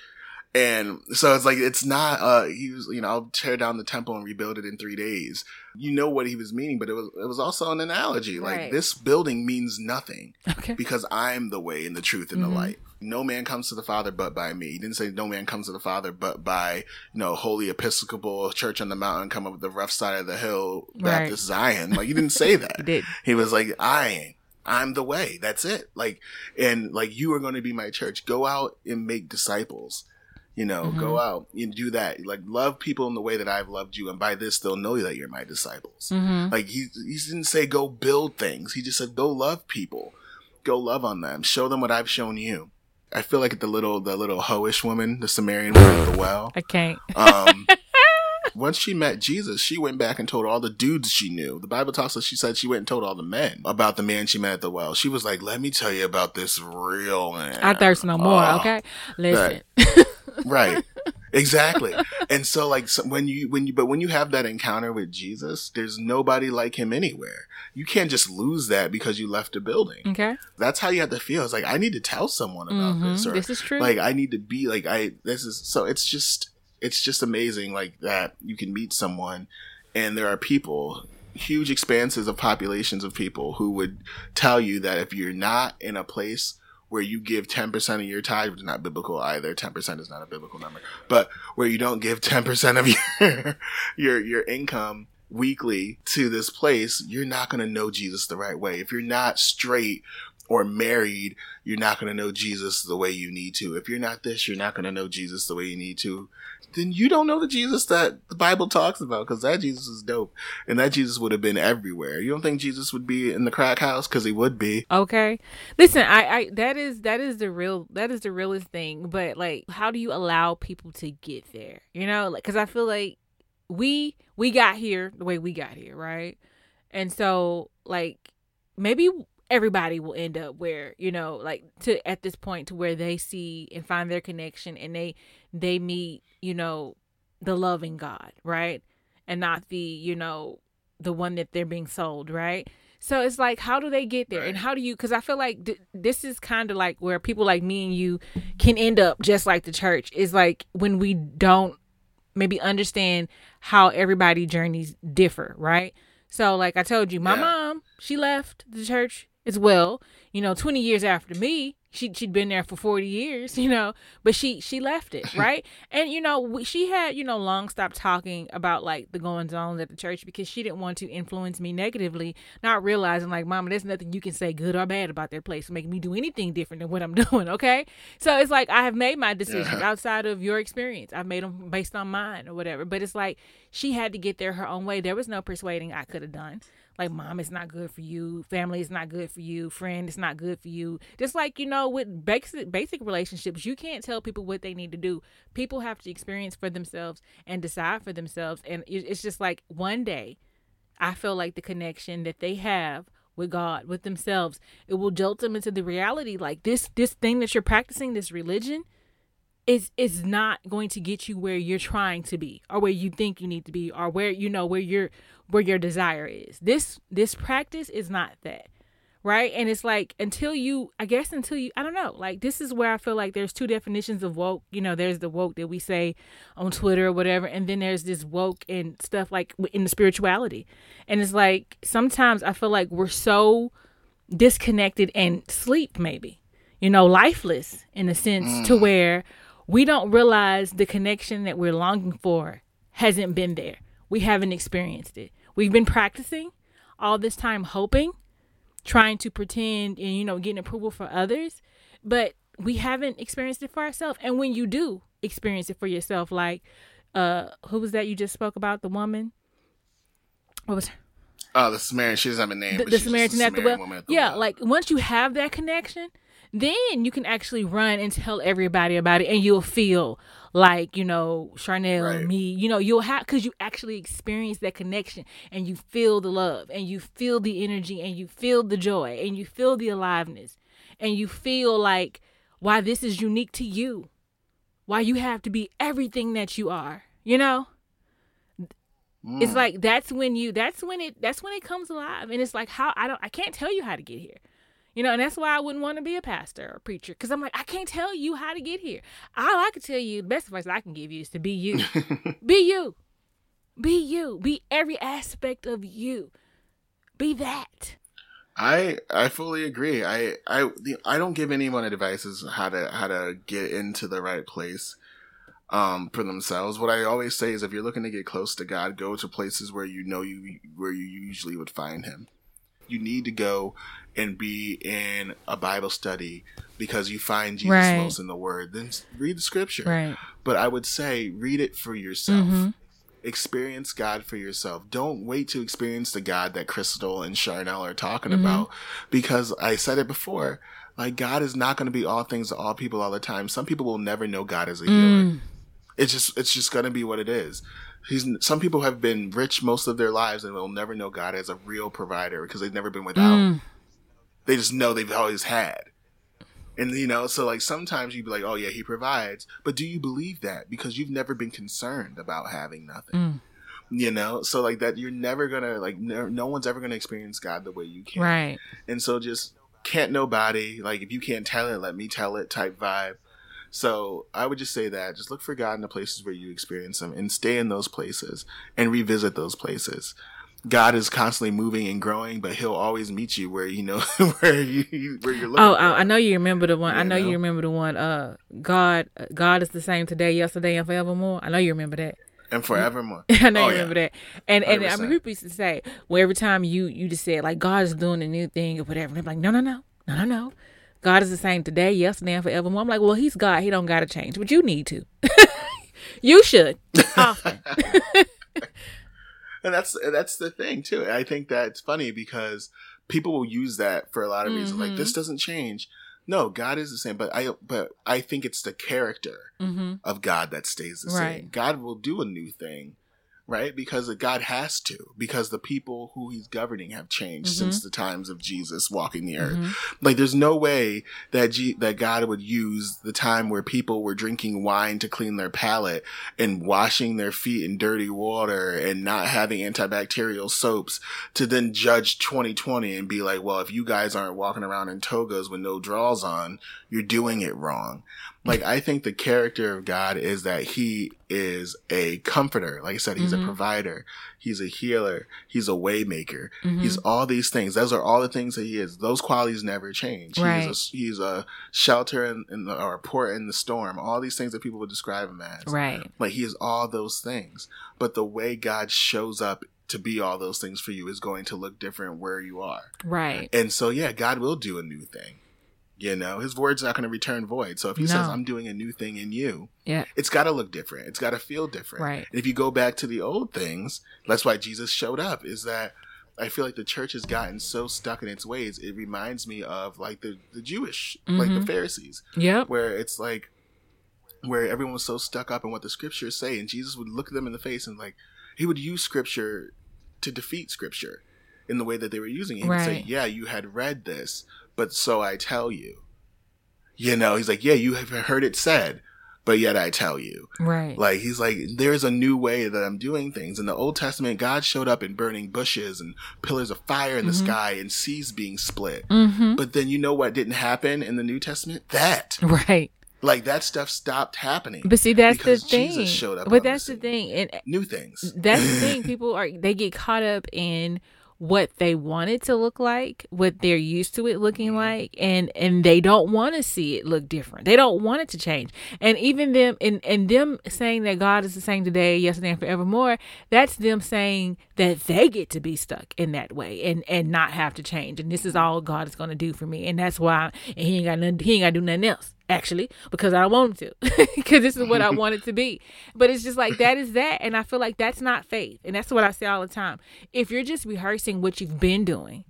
And so it's like it's not uh he was you know, I'll tear down the temple and rebuild it in three days. You know what he was meaning, but it was it was also an analogy. Like Right. this building means nothing okay because I'm the way and the truth and Mhm. the light. No man comes to the Father but by me. He didn't say no man comes to the Father but by, you know, Holy Episcopal Church on the Mountain, come up with the rough side of the hill, Right. Baptist Zion. Like he didn't say that. he did He was like, I I'm the way. That's it. Like, and like, you are going to be my church. Go out and make disciples. You know, mm-hmm. go out and do that. Like love people in the way that I've loved you, and by this they'll know that you're my disciples. Mm-hmm. Like he he didn't say go build things. He just said go love people, go love on them, show them what I've shown you. I feel like the little the little hoish woman, the Samaritan woman at the well. I can't. Um, once she met Jesus, she went back and told all the dudes she knew. The Bible talks us, she said she went and told all the men about the man she met at the well. She was like, let me tell you about this real man. I thirst no more, oh, okay? Listen. Right. right. Exactly. and so like so when you when you but when you have that encounter with Jesus, there's nobody like him anywhere. You can't just lose that because you left a building. Okay. That's how you have to feel. It's like I need to tell someone about mm-hmm. this or this is true. Like I need to be like I this is so it's just it's just amazing like that you can meet someone and there are people huge expanses of populations of people who would tell you that if you're not in a place where you give 10% of your tithe, which is not biblical either. 10% is not a biblical number, but where you don't give 10% of your, your, your income weekly to this place, you're not going to know Jesus the right way. If you're not straight or married, you're not going to know Jesus the way you need to. If you're not this, you're not going to know Jesus the way you need to then you don't know the Jesus that the Bible talks about because that Jesus is dope and that Jesus would have been everywhere. You don't think Jesus would be in the crack house because he would be. Okay, listen, I, I that is that is the real that is the realest thing. But like, how do you allow people to get there? You know, like because I feel like we we got here the way we got here, right? And so like maybe everybody will end up where you know like to at this point to where they see and find their connection and they they meet you know the loving god right? And not the you know the one that they're being sold right? So it's like how do they get there? And how do you because i feel like th- this is kind of like where people like me and you can end up just like the church. Is like when we don't maybe understand how everybody journeys differ right? So like i told you my yeah. mom she left the church as well. You know, 20 years after me, she she'd been there for 40 years, you know, but she she left it, right? and you know, she had, you know, long stopped talking about like the goings on at the church because she didn't want to influence me negatively, not realizing like, mama, there's nothing you can say good or bad about their place to make me do anything different than what I'm doing, okay? So it's like I have made my decisions yeah. outside of your experience. I've made them based on mine or whatever, but it's like she had to get there her own way. There was no persuading I could have done like mom it's not good for you family is not good for you friend it's not good for you. Just like you know with basic basic relationships you can't tell people what they need to do. People have to experience for themselves and decide for themselves. And it's just like one day i feel like the connection that they have with God, with themselves, it will jolt them into the reality like this this thing that you're practicing, this religion, is is not going to get you where you're trying to be or where you think you need to be or where you know where your where your desire is. This this practice is not that. Right? And it's like until you I guess until you I don't know. Like this is where I feel like there's two definitions of woke. You know, there's the woke that we say on Twitter or whatever and then there's this woke and stuff like in the spirituality. And it's like sometimes I feel like we're so disconnected and sleep maybe. You know, lifeless in a sense mm. to where we don't realize the connection that we're longing for hasn't been there. We haven't experienced it. We've been practicing all this time, hoping, trying to pretend and, you know, getting approval for others, but we haven't experienced it for ourselves. And when you do experience it for yourself, like, uh, who was that you just spoke about? The woman? What was her? Oh, the Samaritan. She doesn't have a name. The, the Samaritan, at the well. Yeah, well. like once you have that connection, then you can actually run and tell everybody about it and you'll feel like you know charnel right. me you know you'll have because you actually experience that connection and you feel the love and you feel the energy and you feel the joy and you feel the aliveness and you feel like why this is unique to you why you have to be everything that you are you know mm. it's like that's when you that's when it that's when it comes alive and it's like how i don't i can't tell you how to get here you know, and that's why I wouldn't want to be a pastor or preacher because I'm like, I can't tell you how to get here. All I can tell you, the best advice I can give you is to be you. be you. Be you. Be every aspect of you. Be that. I I fully agree. I I I don't give anyone advice as how to how to get into the right place um for themselves. What I always say is if you're looking to get close to God, go to places where you know you where you usually would find him. You need to go and be in a Bible study because you find Jesus Right. most in the Word, then read the Scripture. Right. But I would say read it for yourself. Mm-hmm. Experience God for yourself. Don't wait to experience the God that Christal and Charnel are talking Mm-hmm. about because I said it before. Like God is not going to be all things to all people all the time. Some people will never know God as a healer. Mm. It's just it's just going to be what it is. He's some people have been rich most of their lives and will never know God as a real provider because they've never been without. Mm. They just know they've always had. And you know, so like sometimes you'd be like, "Oh yeah, he provides," but do you believe that? Because you've never been concerned about having nothing. Mm. You know, so like that, you're never gonna like no, no one's ever gonna experience God the way you can. Right. And so just can't nobody like if you can't tell it, let me tell it type vibe. So I would just say that just look for God in the places where you experience Him and stay in those places and revisit those places. God is constantly moving and growing, but He'll always meet you where you know where you where you're looking. Oh. I, I know you remember the one. I know, know? you remember the one. Uh, God, God is the same today, yesterday, and forevermore. I know you remember that. and forevermore. I know Oh, you yeah. remember that. And and I 100%. mean, people used to say, well, every time you you just said like God is doing a new thing or whatever. And they're like, no, no, no, no, no, no. God is the same today, yesterday, and forevermore. I'm like, well, He's God. He don't got to change, but you need to. you should often. And that's that's the thing too. I think that's funny because people will use that for a lot of reasons. Like Mm-hmm. this doesn't change. No, God is the same, but I but I think it's the character hmm of God that stays the same. God will do a new thing, right? Because God has to, because the people who he's governing have changed Mhm. since the times of Jesus walking the earth. Mhm. Like there's no way that G- that God would use the time where people were drinking wine to clean their palate and washing their feet in dirty water and not having antibacterial soaps to then judge 2020 and be like, well, if you guys aren't walking around in togas with no draws on, you're doing it wrong. Like I think the character of God is that he is a comforter. Like I said, he's Mhm. a provider. He's a healer. He's a waymaker. Mhm. He's all these things. Those are all the things that he is. Those qualities never change. Right. He's a, he's a shelter in, in the, or a port in the storm. All these things that people would describe him as. Right. Like he is all those things. But the way God shows up to be all those things for you is going to look different where you are. Right. And so, yeah, God will do a new thing. You know, his word's not going to return void. So if he says, I'm doing a new thing in you, Yeah. it's got to look different. It's got to feel different. Right. And if you go back to the old things, that's why Jesus showed up, is that I feel like the church has gotten so stuck in its ways. It reminds me of like the, the Jewish, like the Mhm. Pharisees, Yeah. where it's like, where everyone was so stuck up in what the scriptures say. And Jesus would look them in the face and like, he would use scripture to defeat scripture in the way that they were using it. He would say, yeah, you had read this, but so I tell you. You know, he's like, yeah, you have heard it said, but yet I tell you. Right. Like he's like, there's a new way that I'm doing things. In the Old Testament, God showed up in burning bushes and pillars of fire in the Mhm. sky and seas being split. mm-hmm. But then you know what didn't happen in the New Testament? That. Right. Like that stuff stopped happening. But see, that's the thing. Jesus showed up but that's the scene. thing, and New things. that's the thing. People are they get caught up in what they want it to look like, what they're used to it looking mm-hmm. like, and and they don't want to see it look different. They don't want it to change. And even them and and them saying that God is the same today, yesterday, and forevermore. That's them saying that they get to be stuck in that way and and not have to change. And this is mm-hmm. all God is going to do for me. And that's why. And he ain't got nothing. He ain't got to do nothing else actually because I don't want to because this is what I want it to be. But it's just like that is that, and I feel like that's not faith, and that's what I say all the time. If you're just rehearsing what you've been doing,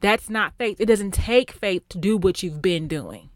that's not faith. It doesn't take faith to do what you've been doing.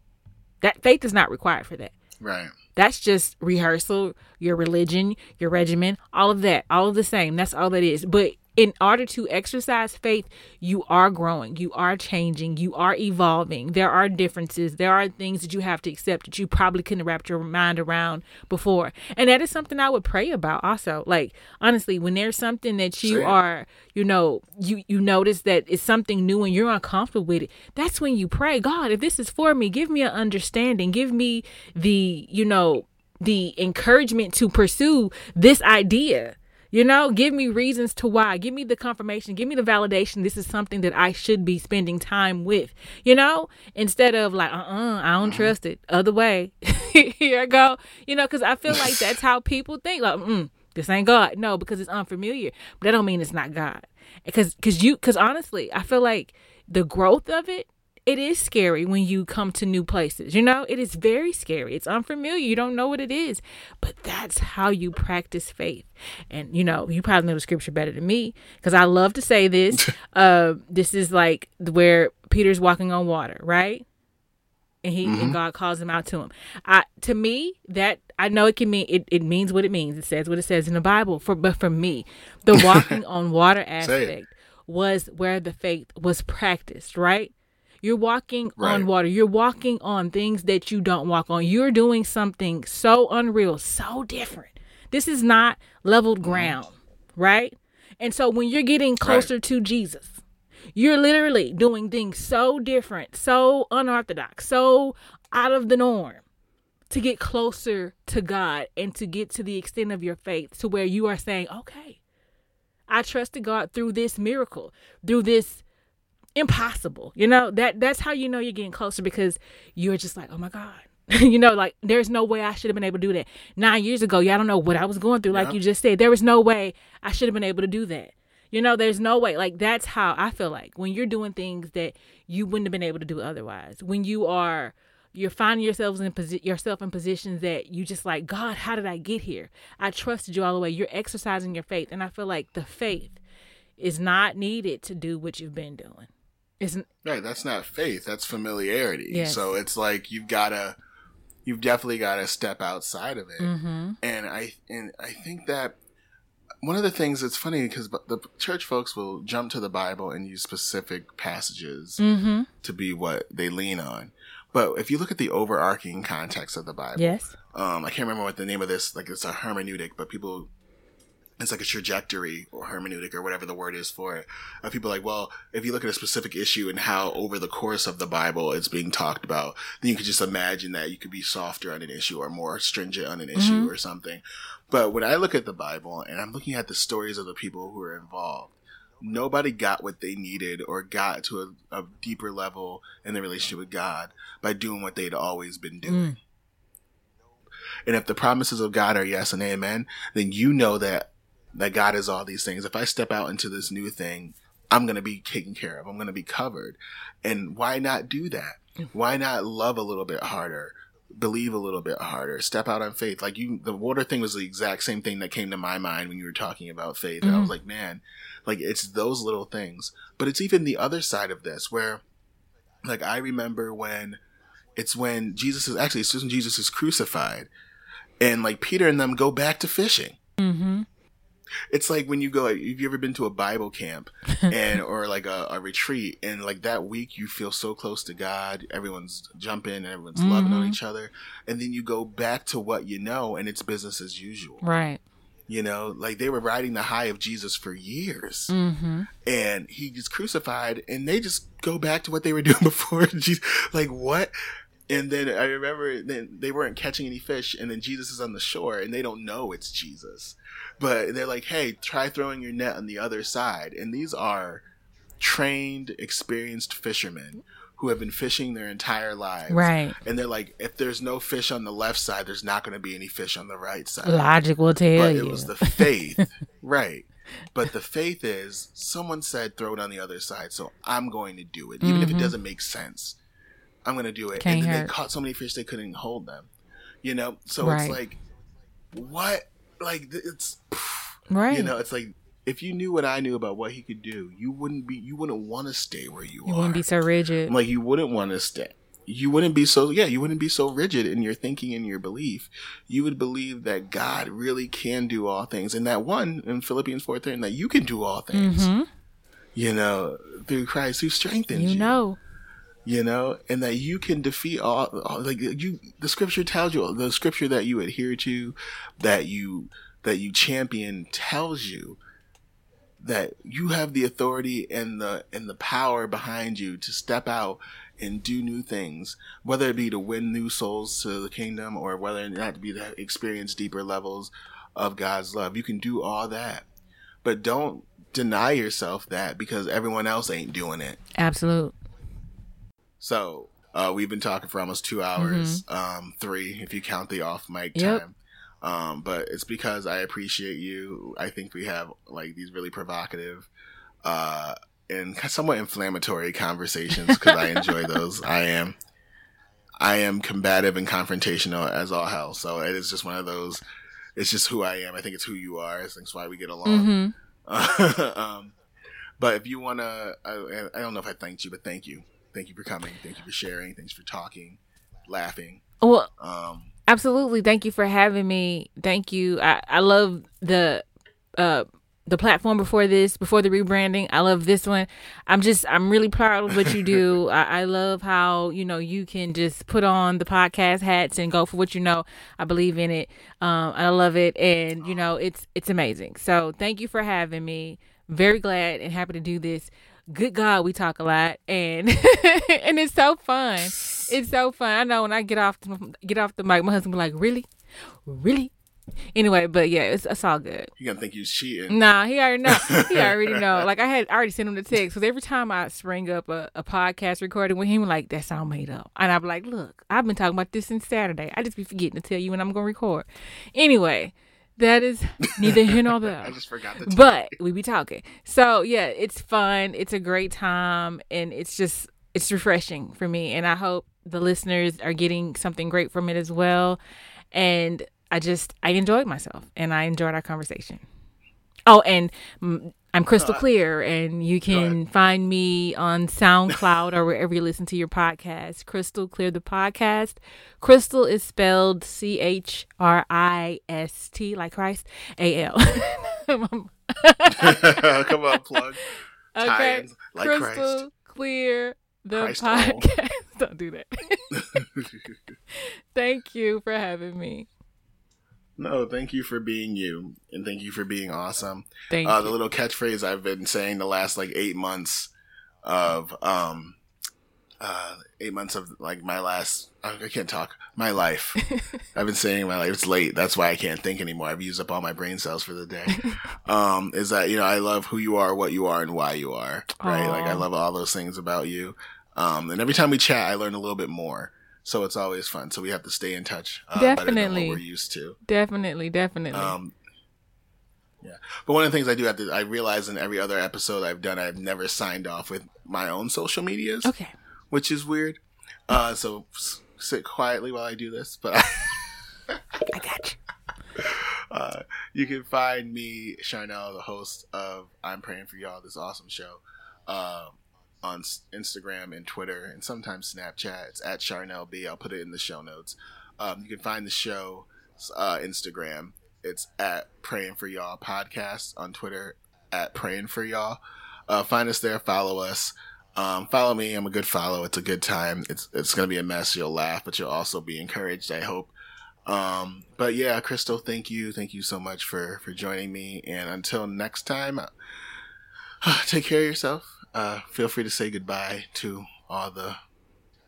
That faith is not required for that. right. That's just rehearsal, your religion, your regimen, all of that, all of the same. That's all that is. But in order to exercise faith, you are growing, you are changing, you are evolving. There are differences, there are things that you have to accept that you probably couldn't wrap your mind around before. And that is something I would pray about also. Like honestly, when there's something that you Same. are, you know, you you notice that it's something new and you're uncomfortable with it, that's when you pray, God, if this is for me, give me an understanding, give me the, you know, the encouragement to pursue this idea. You know, give me reasons to why. Give me the confirmation. Give me the validation. This is something that I should be spending time with. You know, instead of like, uh, uh I don't trust it. Other way. Here I go. You know, because I feel like that's how people think. Like, mm, this ain't God. No, because it's unfamiliar. But that don't mean it's not God. Because cause you because honestly, I feel like the growth of it, it is scary when you come to new places. You know, it is very scary. It's unfamiliar. You don't know what it is. But that's how you practice faith. And you know, you probably know the scripture better than me because I love to say this. uh, this is like where Peter's walking on water, right? and he mm-hmm. and God calls him out to him. I to me that I know it can mean it, it means what it means. It says what it says in the Bible. For but for me, the walking on water aspect was where the faith was practiced, right? You're walking right. on water. You're walking on things that you don't walk on. You're doing something so unreal, so different. This is not leveled ground, right? And so when you're getting closer right. to Jesus, you're literally doing things so different, so unorthodox, so out of the norm to get closer to God and to get to the extent of your faith to where you are saying, okay, I trusted God through this miracle, through this impossible. You know, that that's how you know you're getting closer because you're just like, oh my God. you know, like there's no way I should have been able to do that. Nine years ago, y'all don't know what I was going through, like yeah. you just said. There was no way I should have been able to do that. You know, there's no way. Like that's how I feel like when you're doing things that you wouldn't have been able to do otherwise. When you are you're finding yourselves in posi- yourself in positions that you just like, God, how did I get here? I trusted you all the way. You're exercising your faith, and I feel like the faith is not needed to do what you've been doing. Isn't right? That's not faith. That's familiarity. Yes. So it's like you've got to, you've definitely got to step outside of it. Mm-hmm. And I and I think that one of the things that's funny because the church folks will jump to the Bible and use specific passages mm-hmm. to be what they lean on. But if you look at the overarching context of the Bible, yes, um, I can't remember what the name of this like it's a hermeneutic, but people it's like a trajectory or hermeneutic or whatever the word is for it. Of people like, well, if you look at a specific issue and how over the course of the Bible it's being talked about, then you could just imagine that you could be softer on an issue or more stringent on an issue mm-hmm. or something. But when I look at the Bible and I'm looking at the stories of the people who are involved, nobody got what they needed or got to a, a deeper level in their relationship with God by doing what they'd always been doing. Mm. And if the promises of God are yes and amen, then you know that that God is all these things. If I step out into this new thing, I'm going to be taken care of. I'm going to be covered. And why not do that? Why not love a little bit harder? Believe a little bit harder. Step out on faith. Like you, the water thing was the exact same thing that came to my mind when you were talking about faith. Mm-hmm. And I was mm-hmm. like, man, like it's those little things. But it's even the other side of this where, like, I remember when it's when Jesus is actually, it's when Jesus is crucified and like Peter and them go back to fishing. Mm-hmm it's like when you go, like, have you ever been to a Bible camp and, or like a, a, retreat and like that week you feel so close to God, everyone's jumping and everyone's mm-hmm. loving on mm-hmm. each other. And then you go back to what you know and it's business as usual. Right. You know, like they were riding the high of Jesus for years, mm-hmm. and he gets crucified, and they just go back to what they were doing before. Jesus, like what? And then I remember then they weren't catching any fish, and then Jesus is on the shore, and they don't know it's Jesus but they're like, hey, try throwing your net on the other side. And these are trained, experienced fishermen who have been fishing their entire lives. Right. And they're like, if there's no fish on the left side, there's not going to be any fish on the right side. Logic will tell but you. It was the faith. right. But the faith is someone said throw it on the other side, so I'm going to do it. Even mm-hmm. if it mm-hmm. doesn't make sense. I'm going to do it. Can't and then they caught so many fish they couldn't hold them. You know? So right. it's like, what? Like it's right. You know, it's like if you knew what I knew about what he could do, you wouldn't be you wouldn't want to stay where you, you are. You wouldn't be so rigid. Like you wouldn't want to stay. You wouldn't be so yeah, you wouldn't be so rigid in your thinking and your belief. You would believe that God really can do all things. And that one in Philippians 4 13, that you can do all things. Mm-hmm. You know, through Christ who strengthens you. You know you know, and that you can defeat all, all, like you. The scripture tells you the scripture that you adhere to, that you that you champion tells you that you have the authority and the and the power behind you to step out and do new things, whether it be to win new souls to the kingdom or whether it not to be to experience deeper levels of God's love. You can do all that, but don't deny yourself that because everyone else ain't doing it. Absolute. So uh, we've been talking for almost two hours, mm-hmm. um, three if you count the off mic yep. time. Um, but it's because I appreciate you. I think we have like these really provocative, uh, and somewhat inflammatory conversations because I enjoy those. I am, I am combative and confrontational as all hell. So it is just one of those. It's just who I am. I think it's who you are. I think it's why we get along. Mm-hmm. um, but if you want to, I, I, don't know if I thanked you, but thank you. Thank you for coming. Thank you for sharing. Thanks for talking, laughing. Well, um, absolutely. Thank you for having me. Thank you. I, I love the, uh, the platform before this, before the rebranding. I love this one. I'm just, I'm really proud of what you do. I, I, love how, you know, you can just put on the podcast hats and go for what you know. I believe in it. Um, I love it. And, you know, it's, it's amazing. So thank you for having me. Very glad and happy to do this. Good God, we talk a lot and, and it's so fun. It's so fun. I know when I get off, the, get off the mic, my husband be like, really? Really? Anyway, but yeah, it's, it's all good. He gonna think you cheating. Nah, he already know. He already know. Like I had I already sent him the text because every time I spring up a, a podcast recording with him, like that sound made up, and I'm like, look, I've been talking about this since Saturday. I just be forgetting to tell you when I'm gonna record. Anyway, that is neither here nor there. I just forgot. But we be talking. So yeah, it's fun. It's a great time, and it's just it's refreshing for me. And I hope the listeners are getting something great from it as well. And I just I enjoyed myself and I enjoyed our conversation. Oh, and I'm Christal uh, clear, and you can find me on SoundCloud or wherever you listen to your podcast. Christal Clear the podcast. Christal is spelled C H R I S T like Christ A L. Come on, plug. Okay, like Christal Christ. Clear the Christ podcast. Don't do that. Thank you for having me. No, thank you for being you, and thank you for being awesome. Thank uh, you. The little catchphrase I've been saying the last like eight months of um, uh, eight months of like my last. I can't talk. My life. I've been saying my life. It's late. That's why I can't think anymore. I've used up all my brain cells for the day. um, is that you know I love who you are, what you are, and why you are. Right. Aww. Like I love all those things about you. Um, and every time we chat, I learn a little bit more. So it's always fun. So we have to stay in touch. Uh, definitely. we're used to. Definitely, definitely. Um, yeah. But one of the things I do have to, I realize in every other episode I've done, I've never signed off with my own social medias. Okay. Which is weird. Uh, so s- sit quietly while I do this, but I, I got you. Uh, you can find me, Charnel, the host of I'm Praying for Y'all, this awesome show. Um, on Instagram and Twitter and sometimes Snapchat. It's at Charnel B. I'll put it in the show notes. Um, you can find the show uh, Instagram. It's at Praying for Y'all podcast on Twitter at Praying for Y'all. Uh, find us there. Follow us. Um, follow me. I'm a good follow. It's a good time. It's it's gonna be a mess. You'll laugh, but you'll also be encouraged. I hope. Um, but yeah, Christal, thank you, thank you so much for for joining me. And until next time, take care of yourself uh, feel free to say goodbye to all the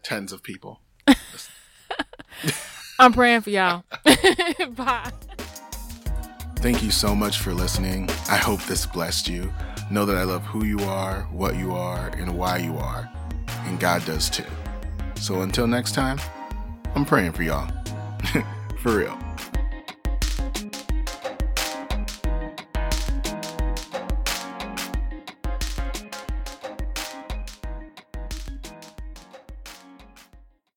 tens of people. I'm praying for y'all. Bye. Thank you so much for listening. I hope this blessed you. Know that I love who you are, what you are, and why you are. And God does too. So until next time, I'm praying for y'all. for real.